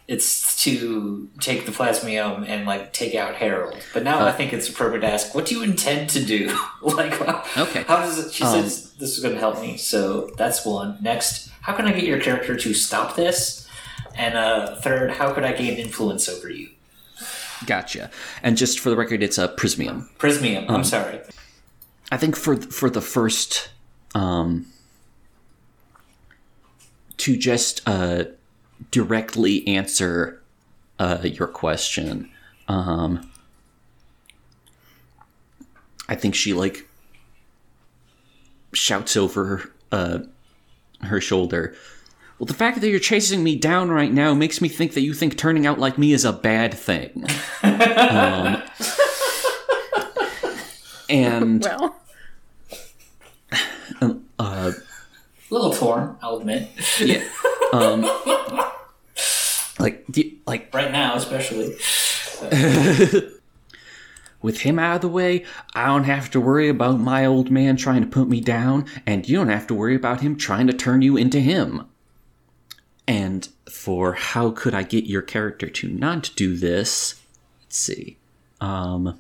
Speaker 4: it's to take the plasmium and like take out Harold. But now I think it's appropriate to ask, what do you intend to do? like,
Speaker 1: Okay.
Speaker 4: how does it? She
Speaker 1: Um,
Speaker 4: says this is going to help me, so that's one. Next, how can I get your character to stop this? And uh, third, how could I gain influence over you?
Speaker 1: Gotcha. And just for the record, it's a prismium.
Speaker 4: Prismium. I'm sorry.
Speaker 1: I think for for the first um to just uh directly answer uh your question um I think she like shouts over uh her shoulder well, the fact that you're chasing me down right now makes me think that you think turning out like me is a bad thing. um, and
Speaker 2: Well,
Speaker 1: uh,
Speaker 4: A little torn, I'll admit.
Speaker 1: yeah, um, like, you- like
Speaker 4: right now, especially.
Speaker 1: with him out of the way, I don't have to worry about my old man trying to put me down, and you don't have to worry about him trying to turn you into him. And for how could I get your character to not do this? Let's see. Um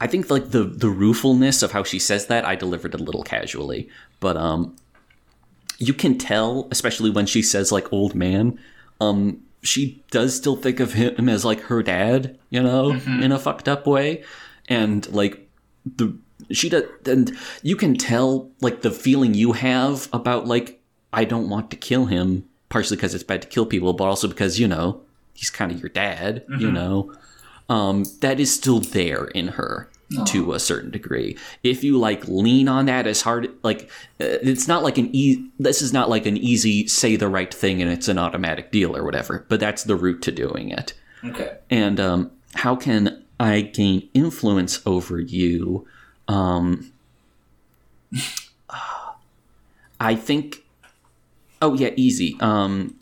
Speaker 1: I think like the the ruefulness of how she says that I delivered a little casually, but um you can tell, especially when she says like old man, um she does still think of him as like her dad, you know, in a fucked up way, and like the she does, and you can tell like the feeling you have about like I don't want to kill him, partially because it's bad to kill people, but also because you know he's kind of your dad, you know, um, that is still there in her to a certain degree. If you like lean on that as hard, like uh, it's not like an e. This is not like an easy say the right thing and it's an automatic deal or whatever. But that's the route to doing it.
Speaker 4: Okay.
Speaker 1: And um, how can I gain influence over you? Um, I think. Oh yeah, easy. Um,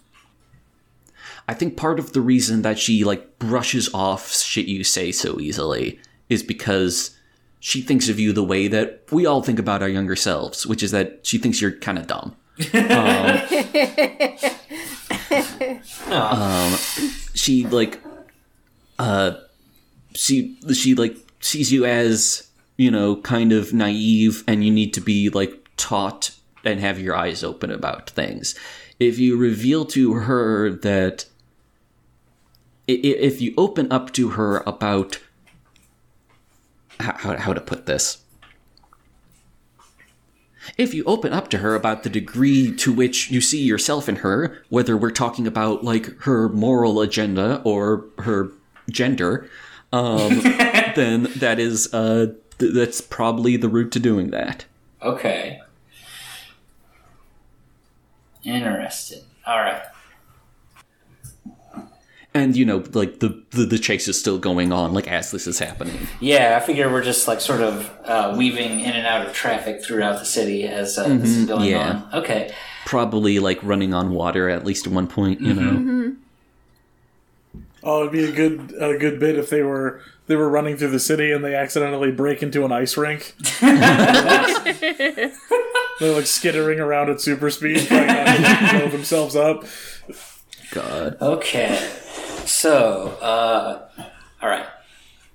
Speaker 1: I think part of the reason that she like brushes off shit you say so easily is because she thinks of you the way that we all think about our younger selves, which is that she thinks you're kind of dumb. Um, um, she like, uh, she she like sees you as you know kind of naive, and you need to be like taught and have your eyes open about things. If you reveal to her that if you open up to her about how, how to put this if you open up to her about the degree to which you see yourself in her whether we're talking about like her moral agenda or her gender um, then that is uh, th- that's probably the route to doing that
Speaker 4: Okay. Interesting. All right.
Speaker 1: And you know like the, the the chase is still going on like as this is happening
Speaker 4: Yeah, I figure we're just like sort of uh, weaving in and out of traffic throughout the city as uh, this is going
Speaker 1: yeah.
Speaker 4: on. Okay.
Speaker 1: probably like running on water at least at one point you know
Speaker 5: Oh, it'd be a good a good bit if they were they were running through the city and they accidentally break into an ice rink. They're like skittering around at super speed, trying not to blow themselves up.
Speaker 1: god
Speaker 4: Okay. So, uh, all right.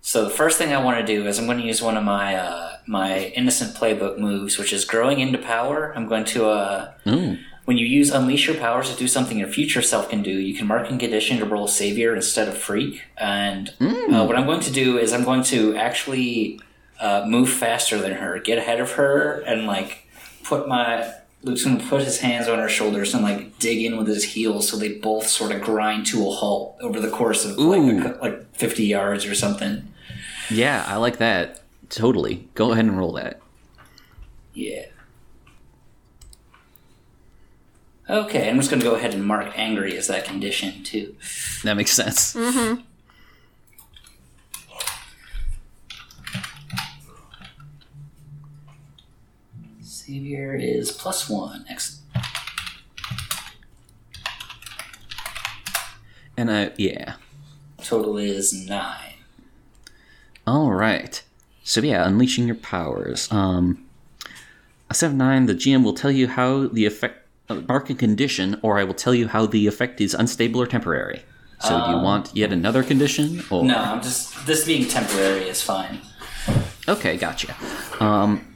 Speaker 4: So the first thing I want to do is I'm going to use one of my uh, my innocent playbook moves, which is growing into power. I'm going to uh,
Speaker 1: Ooh.
Speaker 4: when you use unleash your powers to do something your future self can do, you can mark and condition to roll savior instead of freak. And uh, what I'm going to do is I'm going to actually uh, move faster than her, get ahead of her, and like put my Luke's going to put his hands on her shoulders and like dig in with his heels, so they both sort of grind to a halt over the course of like
Speaker 1: Ooh.
Speaker 4: a like 50 yards or something.
Speaker 1: yeah i like that totally go ahead and roll that
Speaker 4: Yeah. Okay, I'm just going to go ahead and mark angry as that condition too.
Speaker 1: that makes sense mm-hmm.
Speaker 4: Savior is plus one. Excellent.
Speaker 1: and i yeah
Speaker 4: Total is nine.
Speaker 1: All right. So yeah, unleashing your powers. Um, a seven nine. The GM will tell you how the effect uh, mark a condition, or I will tell you how the effect is unstable or temporary. So do you want yet another condition? Or
Speaker 4: No, I'm just this being temporary is fine.
Speaker 1: okay, gotcha. Um,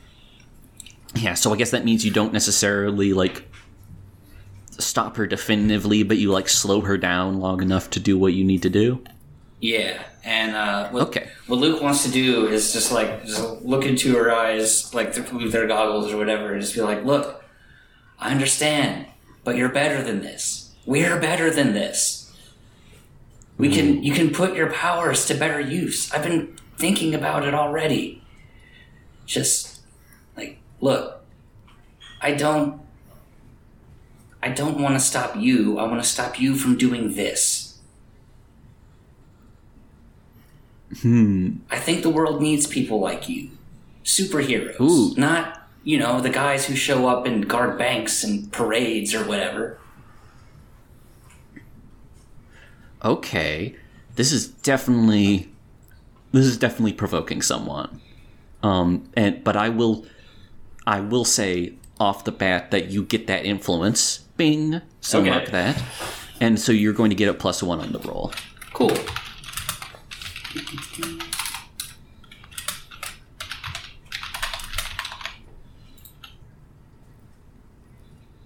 Speaker 1: yeah. So I guess that means you don't necessarily like stop her definitively, but you like slow her down long enough to do what you need to do.
Speaker 4: Yeah, and uh, what,
Speaker 1: Okay.
Speaker 4: what Luke wants to do is just like just look into her eyes, like through their goggles or whatever, and just be like, "Look, I understand, but you're better than this. We're better than this. We can you can put your powers to better use. I've been thinking about it already. Just look, I don't I don't want to stop you. I want to stop you from doing this." Hmm. I think the world needs people like you. Superheroes.
Speaker 1: Ooh.
Speaker 4: Not, you know, the guys who show up and guard banks and parades or whatever.
Speaker 1: okay, this is definitely this is definitely provoking someone. Um, and but I will I will say off the bat that you get that influence. Bing. So
Speaker 4: Okay.
Speaker 1: mark that. And so you're going to get a plus one on the roll.
Speaker 4: Cool.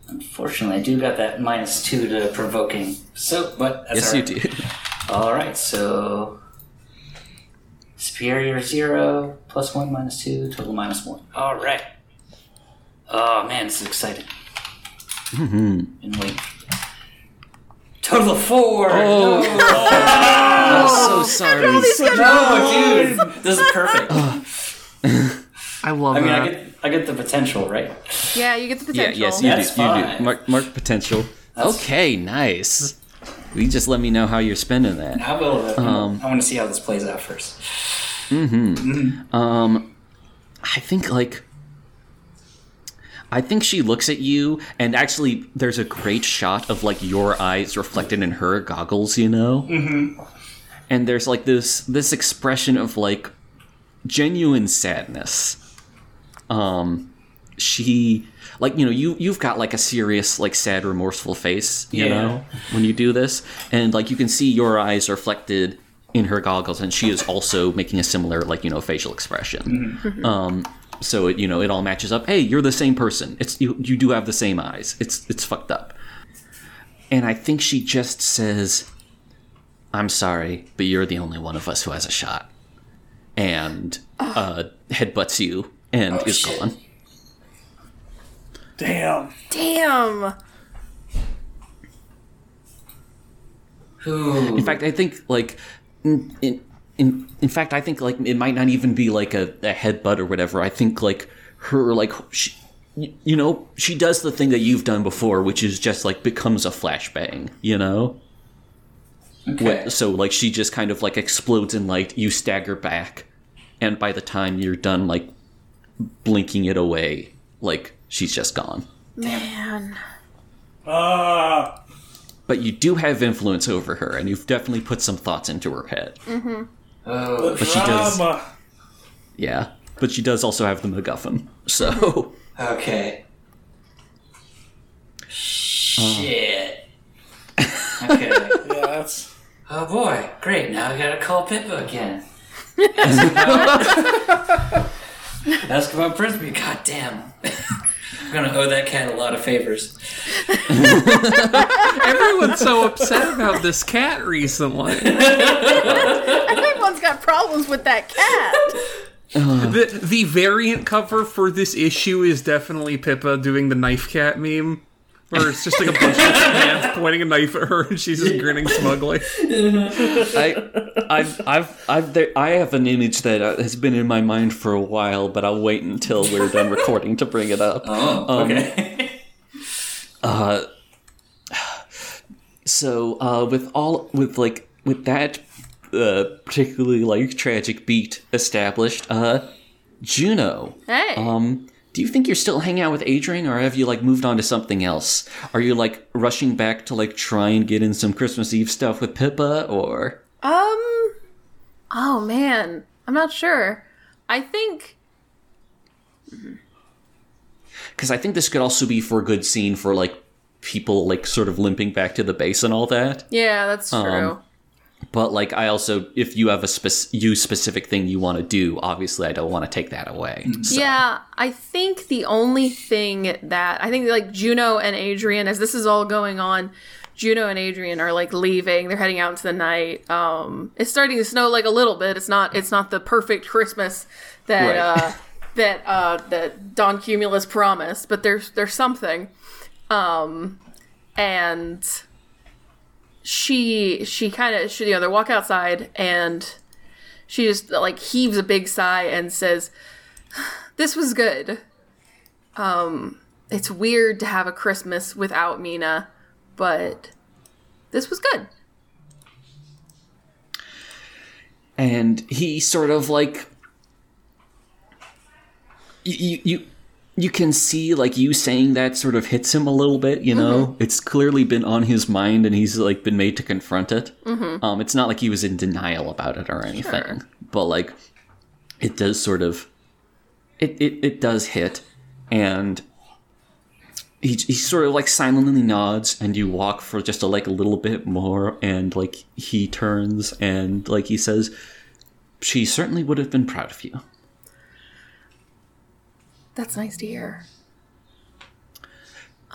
Speaker 4: Unfortunately, I do got that minus two to provoking. So, but that's
Speaker 1: yes,
Speaker 4: all
Speaker 1: you do.
Speaker 4: All right, so superior zero plus one minus two total minus one. All right. Oh man, this is exciting. Mm-hmm. And wait. Total of four.
Speaker 1: Oh.
Speaker 4: No.
Speaker 1: I'm so sorry.
Speaker 4: No, dude, this is perfect.
Speaker 6: I love
Speaker 4: I mean,
Speaker 6: that.
Speaker 4: I get, I get the potential, right?
Speaker 2: Yeah, you get the potential.
Speaker 1: Yeah,
Speaker 2: potential.
Speaker 1: yes, you
Speaker 4: That's
Speaker 1: do. You do. Mark, mark potential.
Speaker 4: That's-
Speaker 1: Okay, nice. You just let me know how you're spending that.
Speaker 4: I will. uh, I want to see how this plays out first. Hmm.
Speaker 1: Um, I think like I think she looks at you, and actually, there's a great shot of like your eyes reflected in her goggles. You know, mm-hmm. and there's like this this expression of like genuine sadness. Um, she like you know you you've got like a serious like sad remorseful face you
Speaker 4: Yeah.
Speaker 1: know when you do this and like you can see your eyes reflected in her goggles and she is also making a similar like you know facial expression um so it you know it all matches up hey you're the same person it's you you do have the same eyes it's it's fucked up and i think she just says i'm sorry but you're the only one of us who has a shot and uh headbutts you and
Speaker 4: Oh,
Speaker 1: is
Speaker 4: shit.
Speaker 1: gone
Speaker 5: Damn.
Speaker 2: Damn.
Speaker 4: Who?
Speaker 1: In fact, I think like in in in, in fact, I think like it might not even be like a, a headbutt or whatever. I think like her like she, you know she does the thing that you've done before, which is just like becomes a flashbang. You know,
Speaker 4: okay.
Speaker 1: so like she just kind of like explodes in light. You stagger back, and by the time you're done like blinking it away, like she's just gone.
Speaker 2: Man.
Speaker 5: Ah.
Speaker 1: But you do have influence over her, and you've definitely put some thoughts into her head.
Speaker 4: Oh,
Speaker 5: the
Speaker 1: she does- Yeah, but she does also have the MacGuffin. So
Speaker 4: okay. Shit. Okay.
Speaker 5: Yeah, that's.
Speaker 4: Oh boy, great. Now I gotta call Pippa again. Ask about Frisbee. God damn. I'm gonna owe that cat a lot of favors.
Speaker 3: Everyone's so upset about this cat recently.
Speaker 2: Everyone's got problems with that cat.
Speaker 3: The the variant cover for this issue is definitely Pippa doing the knife cat meme. Where it's just like a bunch of hands pointing a knife at her and she's just grinning smugly.
Speaker 1: I, I've, I've, I've, there, I have an image that uh, has been in my mind for a while, but I'll wait until we're done recording to bring it up.
Speaker 4: Oh, okay.
Speaker 1: Uh, so uh, with all with like with that uh, particularly like tragic beat established, uh, Juno.
Speaker 2: Hey.
Speaker 1: Um, do you think you're still hanging out with Adrian, or have you like moved on to something else? Are you like rushing back to like try and get in some Christmas Eve stuff with Pippa, or
Speaker 2: Um. Oh man, I'm not sure. I think.
Speaker 1: because I think this could also be for a good scene for like people like sort of limping back to the base and all that.
Speaker 2: Yeah, that's true.
Speaker 1: But like, I also, if you have a spec- you specific thing you want to do, obviously, I don't want to take that away. So-
Speaker 2: Yeah, I think the only thing that I think like Juno and Adrian, as this is all going on, Juno and Adrian are like leaving. They're heading out into the night. Um, it's starting to snow like a little bit. It's not. It's not the perfect Christmas that
Speaker 1: Right.
Speaker 2: uh, that uh, that Don Cumulus promised, but there's there's something. Um, and she she kind of she you know they walk outside and she just like heaves a big sigh and says this was good. Um it's weird to have a christmas without mina but this was good.
Speaker 1: And he sort of like you you you can see like you saying that sort of hits him a little bit you know? It's clearly been on his mind and he's like been made to confront it. Um it's not like he was in denial about it or anything but like it does sort of it it, it does hit and he, he sort of like silently nods and you walk for just a, like a little bit more and like he turns and like he says she certainly would have been proud of you
Speaker 2: that's nice to hear.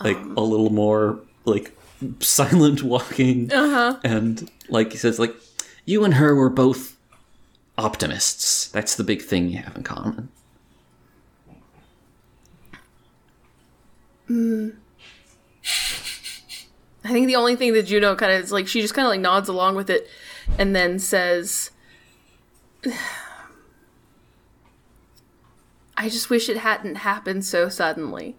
Speaker 1: Like a little more like silent walking uh-huh. and like he says like you and her were both optimists. That's the big thing you have in common.
Speaker 2: I think the only thing that juno kind of is like she just kind of like nods along with it and then says i just wish it hadn't happened so suddenly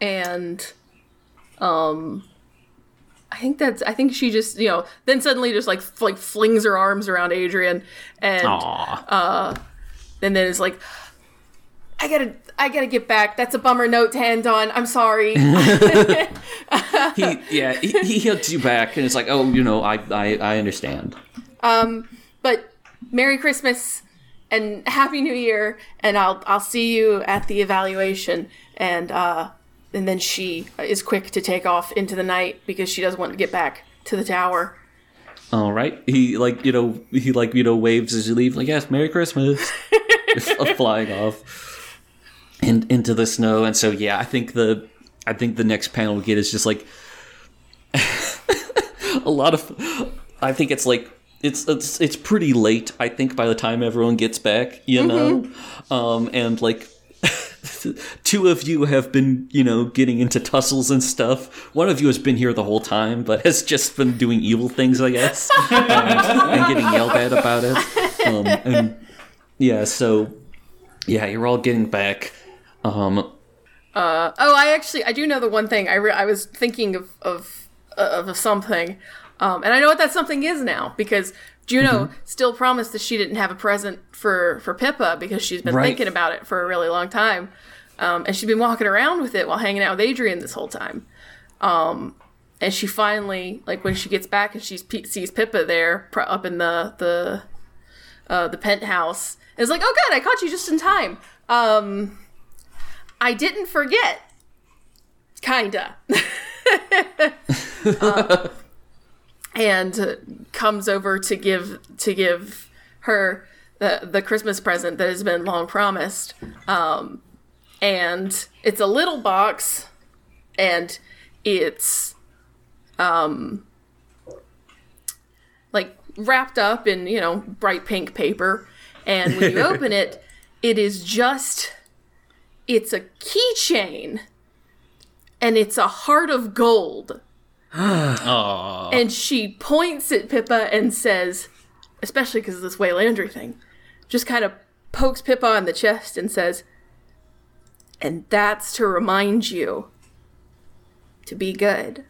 Speaker 2: and um I think that's I think she just you know then suddenly just like f- like flings her arms around Adrian and
Speaker 1: Aww.
Speaker 2: and then is like I gotta, I gotta get back. That's a bummer note to end on. I'm sorry.
Speaker 1: he yeah he, he hugs you back and it's like oh you know I I, I understand.
Speaker 2: Um but Merry Christmas and Happy New Year, and I'll I'll see you at the evaluation. And uh, and then she is quick to take off into the night because she doesn't want to get back to the tower.
Speaker 1: All right. He like you know he like you know waves as you leave like yes Merry Christmas, flying off and into the snow. And so yeah, I think the I think the next panel we get is just like a lot of. I think it's like it's it's it's pretty late. I think by the time everyone gets back, you know, um, and like. Two of you have been, you know, getting into tussles and stuff. One of you has been here the whole time, but has just been doing evil things, I guess, um, and getting yelled at about it. Um, and yeah, so yeah, you're all getting back. Um,
Speaker 2: Oh, I actually I do know the one thing. I re- I was thinking of of of something, um, and I know what that something is now because Juno still promised that she didn't have a present for for Pippa because she's been
Speaker 1: Right.
Speaker 2: thinking about it for a really long time, um, and she's been walking around with it while hanging out with Adrian this whole time. Um, and she finally like when she gets back and she sees Pippa there pr- up in the the uh, the penthouse, is like, oh good, I caught you just in time. Um, I didn't forget. Kinda. Uh, and comes over to give to give her the the Christmas present that has been long promised. Um, and it's a little box, and it's um like wrapped up in you know bright pink paper. And when you open it, it is just it's a keychain and it's a heart of gold. And she points at Pippa and says, especially because of this Waylandry thing, just kind of pokes Pippa on the chest and says, and that's to remind you to be good.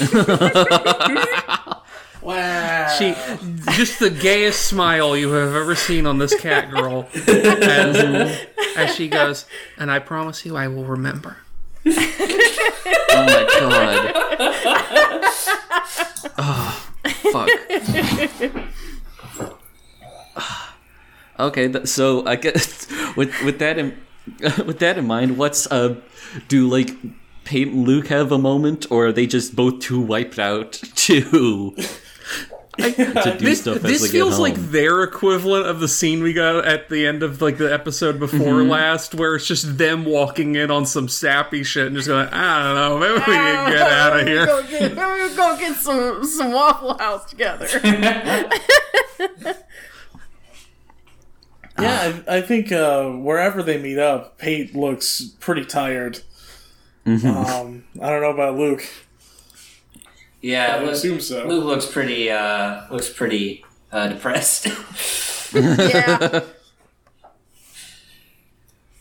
Speaker 5: Wow.
Speaker 3: She just the gayest smile you have ever seen on this cat girl as, as she goes, and I promise you I will remember.
Speaker 1: Oh my god. oh, fuck. okay, th- so I guess with with that in with that in mind, what's uh do like Peyton Luke have a moment, or are they just both too wiped out to to do
Speaker 3: This,
Speaker 1: stuff as
Speaker 3: this
Speaker 1: they
Speaker 3: feels
Speaker 1: home?
Speaker 3: like their equivalent of the scene we got at the end of like the episode before
Speaker 1: Mm-hmm.
Speaker 3: last, where it's just them walking in on some sappy shit and just going, I don't know, maybe we can get out of here.
Speaker 2: Go get, go get some, some Waffle House together.
Speaker 5: Yeah, I, I think uh, wherever they meet up, Pate looks pretty tired. Um, I don't know about Luke.
Speaker 4: Yeah,
Speaker 5: I
Speaker 4: Luke,
Speaker 5: assume so.
Speaker 4: Luke looks pretty uh, looks pretty uh, depressed.
Speaker 2: yeah.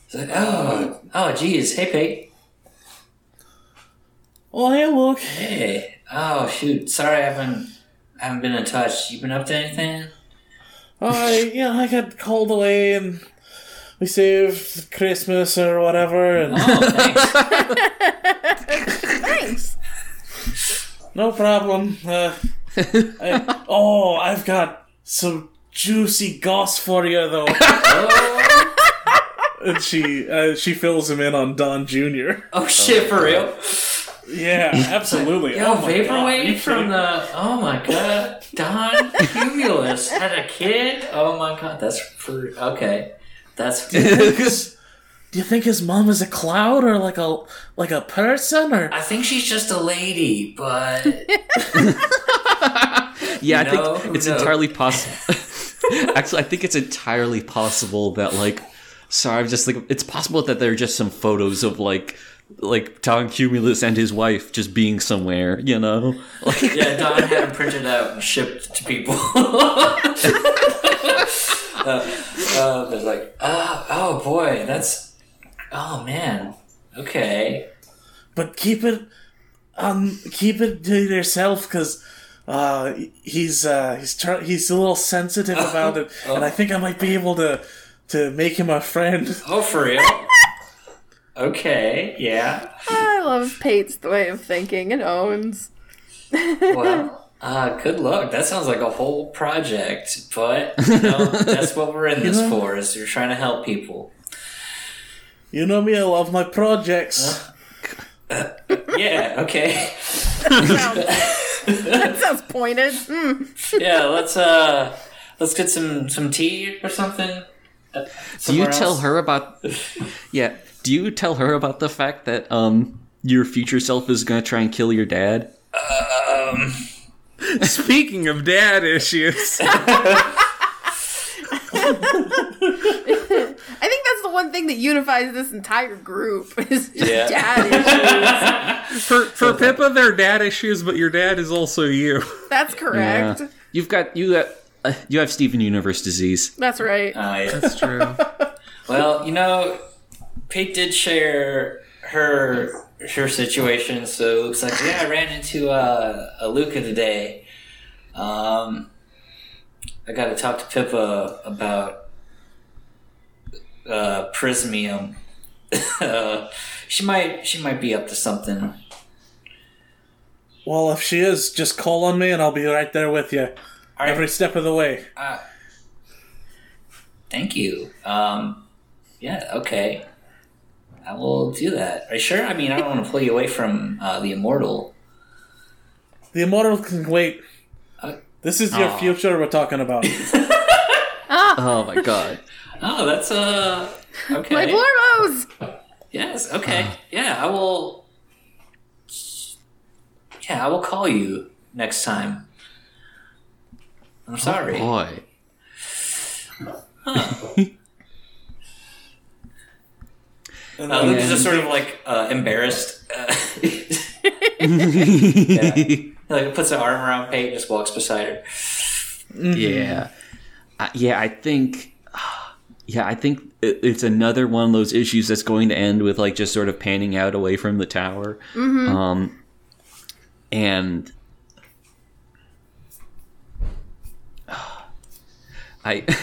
Speaker 4: It's like, oh, oh, geez, hey, Pete.
Speaker 5: Oh, hey, Luke.
Speaker 4: Hey, oh shoot, sorry, I haven't I haven't been in touch. You been up to anything?
Speaker 5: Oh, I, yeah, I got called away and we saved Christmas or whatever. And
Speaker 4: Oh, thanks.
Speaker 2: Thanks.
Speaker 5: No problem. Uh, I, oh, I've got some juicy goss for you, though. and she uh, she fills him in on Don Jr.
Speaker 4: oh shit, for real?
Speaker 5: Yeah, absolutely.
Speaker 4: Yo,
Speaker 5: oh my God,
Speaker 4: vaporwave
Speaker 5: you
Speaker 4: from the oh my god, Don Cumulus had a kid. Oh my god, that's for okay. That's
Speaker 5: Do you think his mom is a cloud or like a like a person or?
Speaker 4: I think she's just a lady, but
Speaker 1: Yeah, I
Speaker 4: No,
Speaker 1: think it's
Speaker 4: no.
Speaker 1: entirely possible. Actually, I think it's entirely possible that like, sorry, I'm just like, it's possible that there are just some photos of like, like Tom Cumulus and his wife just being somewhere, you know? Like,
Speaker 4: yeah, Don had them printed out and shipped to people. uh, uh, they're like, oh, oh boy, that's oh man, okay.
Speaker 5: But keep it, um, keep it to yourself because. Uh, he's uh, he's tr- he's a little sensitive about it, and I think I might be able to to make him a friend.
Speaker 4: Oh, for real? okay, yeah.
Speaker 2: I love Pate's way of thinking and owns.
Speaker 4: Well, uh, good luck. That sounds like a whole project, but you know, that's what we're in this for. Is we're trying to help people.
Speaker 5: You know me, I love my projects.
Speaker 4: Yeah. Okay.
Speaker 2: That sounds pointed. Mm.
Speaker 4: Yeah. Let's uh, let's get some some tea or something. Uh,
Speaker 1: Do you
Speaker 4: somewhere
Speaker 1: tell her about? Yeah. Do you tell her about the fact that um your future self is gonna try and kill your dad?
Speaker 6: Um Speaking of dad issues,
Speaker 2: I think that's the one thing that unifies this entire group is just
Speaker 4: Yeah.
Speaker 2: dad issues.
Speaker 6: for for Pippa, they're dad issues, but your dad is also you.
Speaker 2: That's correct.
Speaker 1: Yeah. You've got you got uh, you have Steven Universe disease.
Speaker 2: That's right.
Speaker 4: Uh, yeah.
Speaker 6: That's true.
Speaker 4: Well, you know, Pete did share her her situation, so it looks like yeah, I ran into uh, a Luca today. Um, I got to talk to Pippa about uh, Prismium. uh, she might she might be up to something.
Speaker 5: Well, if she is, just call on me and I'll be right there with you.
Speaker 4: All right,
Speaker 5: Every step of the way.
Speaker 4: thank you. Um, yeah, okay. I will do that. Are you sure? I mean, I don't want to pull you away from uh, the immortal.
Speaker 5: The immortal can wait.
Speaker 4: Uh,
Speaker 5: This is your
Speaker 4: Aw.
Speaker 5: future we're talking about.
Speaker 1: Oh my god.
Speaker 4: Oh, that's uh okay.
Speaker 2: My Blormos!
Speaker 4: Yes, okay. yeah, I will Yeah, I will call you next time. I'm sorry.
Speaker 1: Boy.
Speaker 5: And
Speaker 4: Uh,
Speaker 5: then-
Speaker 4: Luke is just sort of like uh, embarrassed. Uh, yeah. Like puts an arm around Pate and just walks beside her.
Speaker 1: Yeah. Uh, yeah, I think yeah, I think it's another one of those issues that's going to end with like just sort of panning out away from the tower. Um and I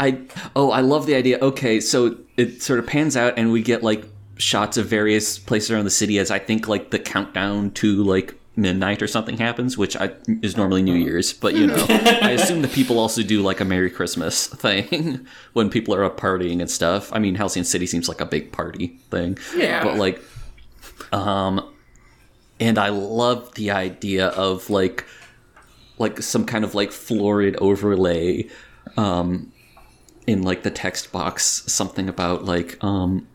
Speaker 1: I oh I love the idea. Okay, so it sort of pans out and we get like shots of various places around the city as I think like the countdown to like midnight or something happens, which I, is normally New Year's, but you know, I assume that people also do like a Merry Christmas thing when people are up partying and stuff. I mean, Halcyon City seems like a big party thing,
Speaker 2: Yeah.
Speaker 1: but like, um, and I love the idea of like like some kind of like florid overlay um in like the text box something about like um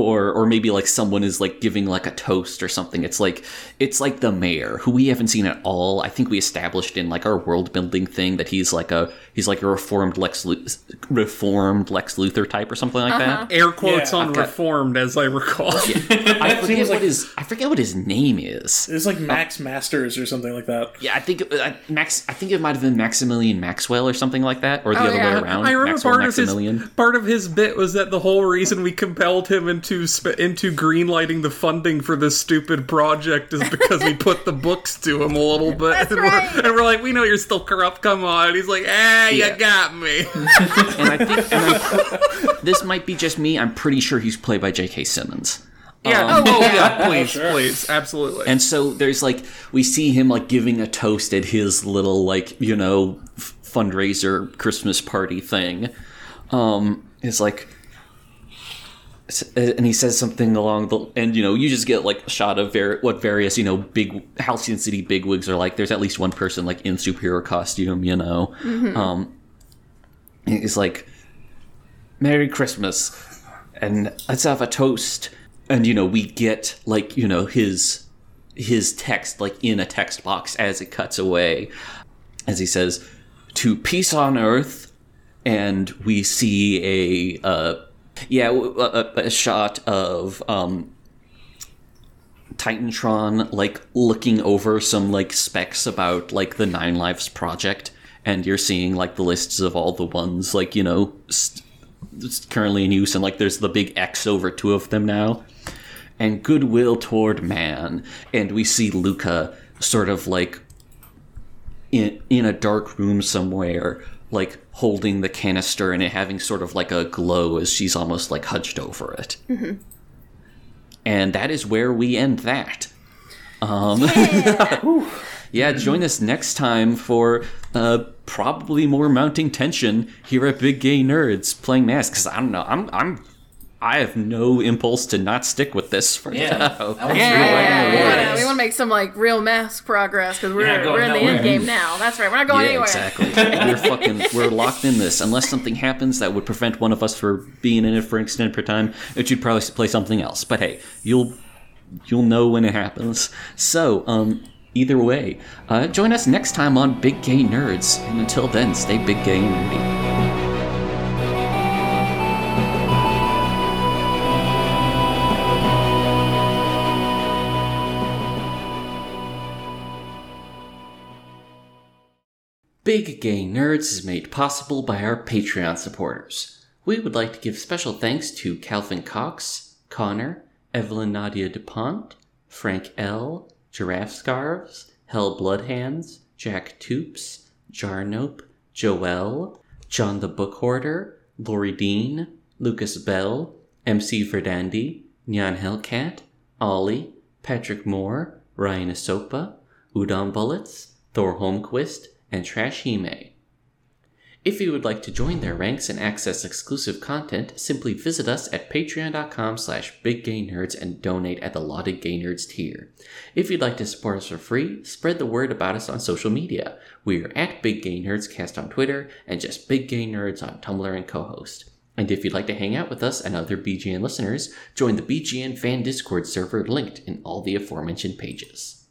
Speaker 1: or or maybe like someone is like giving like a toast or something. It's like it's like the mayor who we haven't seen at all. I think we established in like our world building thing that he's like a he's like a reformed lex Lu- reformed lex luthor type or something like that
Speaker 6: Air quotes
Speaker 5: Yeah,
Speaker 6: on
Speaker 1: I've got-
Speaker 6: reformed, as I recall.
Speaker 1: i forget
Speaker 5: seems
Speaker 1: what
Speaker 5: like-
Speaker 1: his i forget what his name is
Speaker 5: It's like Max Masters or something like that.
Speaker 1: Yeah, I think uh, Max. I think it might have been Maximilian Maxwell or something like that, or the
Speaker 2: Oh,
Speaker 1: other
Speaker 2: yeah.
Speaker 1: way around.
Speaker 6: I remember
Speaker 1: Maxwell
Speaker 6: part of his part of his bit was that the whole reason we compelled him into sp- into greenlighting the funding for this stupid project is because we put the books to him a little bit,
Speaker 2: That's
Speaker 6: and,
Speaker 2: right.
Speaker 6: we're, and we're like, we know you're still corrupt. Come on, and he's like, ah,
Speaker 1: Yeah.
Speaker 6: you got me.
Speaker 1: and I think and I'm this might be just me. I'm pretty sure he's played by J.K. Simmons.
Speaker 6: yeah, oh, yeah, please, please, absolutely.
Speaker 1: And so there's like we see him like giving a toast at his little like you know f- fundraiser Christmas party thing. Um, it's like. S- And he says something along the, and you know, you just get like a shot of ver- what various, you know, big Halcyon City bigwigs are like. There's at least one person like in superhero costume, you know. Um, he's like, "Merry Christmas," and let's have a toast. And you know, we get like you know his his text like in a text box as it cuts away, as he says, "To peace on earth," and we see a uh, yeah a, a, shot of um, Titantron like looking over some like specs about like the Nine Lives project, and you're seeing like the lists of all the ones like you know st- currently in use, and like there's the big X over two of them now, and goodwill toward man, and we see Luca sort of like in in a dark room somewhere, like holding the canister and it having sort of like a glow as she's almost like hunched over it. And that is where we end that. Um, yeah, join us next time for uh, probably more mounting tension here at Big Gay Nerds playing masks. Because I don't know, I'm I'm I have no impulse to not stick with this for
Speaker 4: Yeah.
Speaker 1: now.
Speaker 4: That one's
Speaker 2: Yeah, yeah, we wanna- we want to make some like real mask progress because we're,
Speaker 4: not
Speaker 2: we're in the end game now. That's right. We're not going
Speaker 1: yeah,
Speaker 2: anywhere.
Speaker 1: exactly. we're fucking we're locked in this. Unless something happens that would prevent one of us from being in it for an extended period of time, it should probably play something else. But hey, you'll you'll know when it happens. So, um, either way, uh, join us next time on Big Gay Nerds. And until then, stay big gay nerdy. Big Gay Nerds is made possible by our Patreon supporters. We would like to give special thanks to Calvin Cox, Connor, Evelyn Nadia DuPont, Frank L., Giraffe Scarves, Hell Bloodhands, Jack Toops, Jarnope, Joel, John the Book Hoarder, Lori Dean, Lucas Bell, MC Verdandi, Nyan Hellcat, Ollie, Patrick Moore, Ryan Asopa, Udon Bullets, Thor Holmquist, and Trash Hime. If you would like to join their ranks and access exclusive content, simply visit us at patreon.com slash biggaynerds and donate at the Lauded Gay Nerds tier. If you'd like to support us for free, spread the word about us on social media. We are at Big Gay Nerds Cast on Twitter and just Big Gay Nerds on Tumblr and Cohost. And if you'd like to hang out with us and other BGN listeners, join the BGN fan Discord server linked in all the aforementioned pages.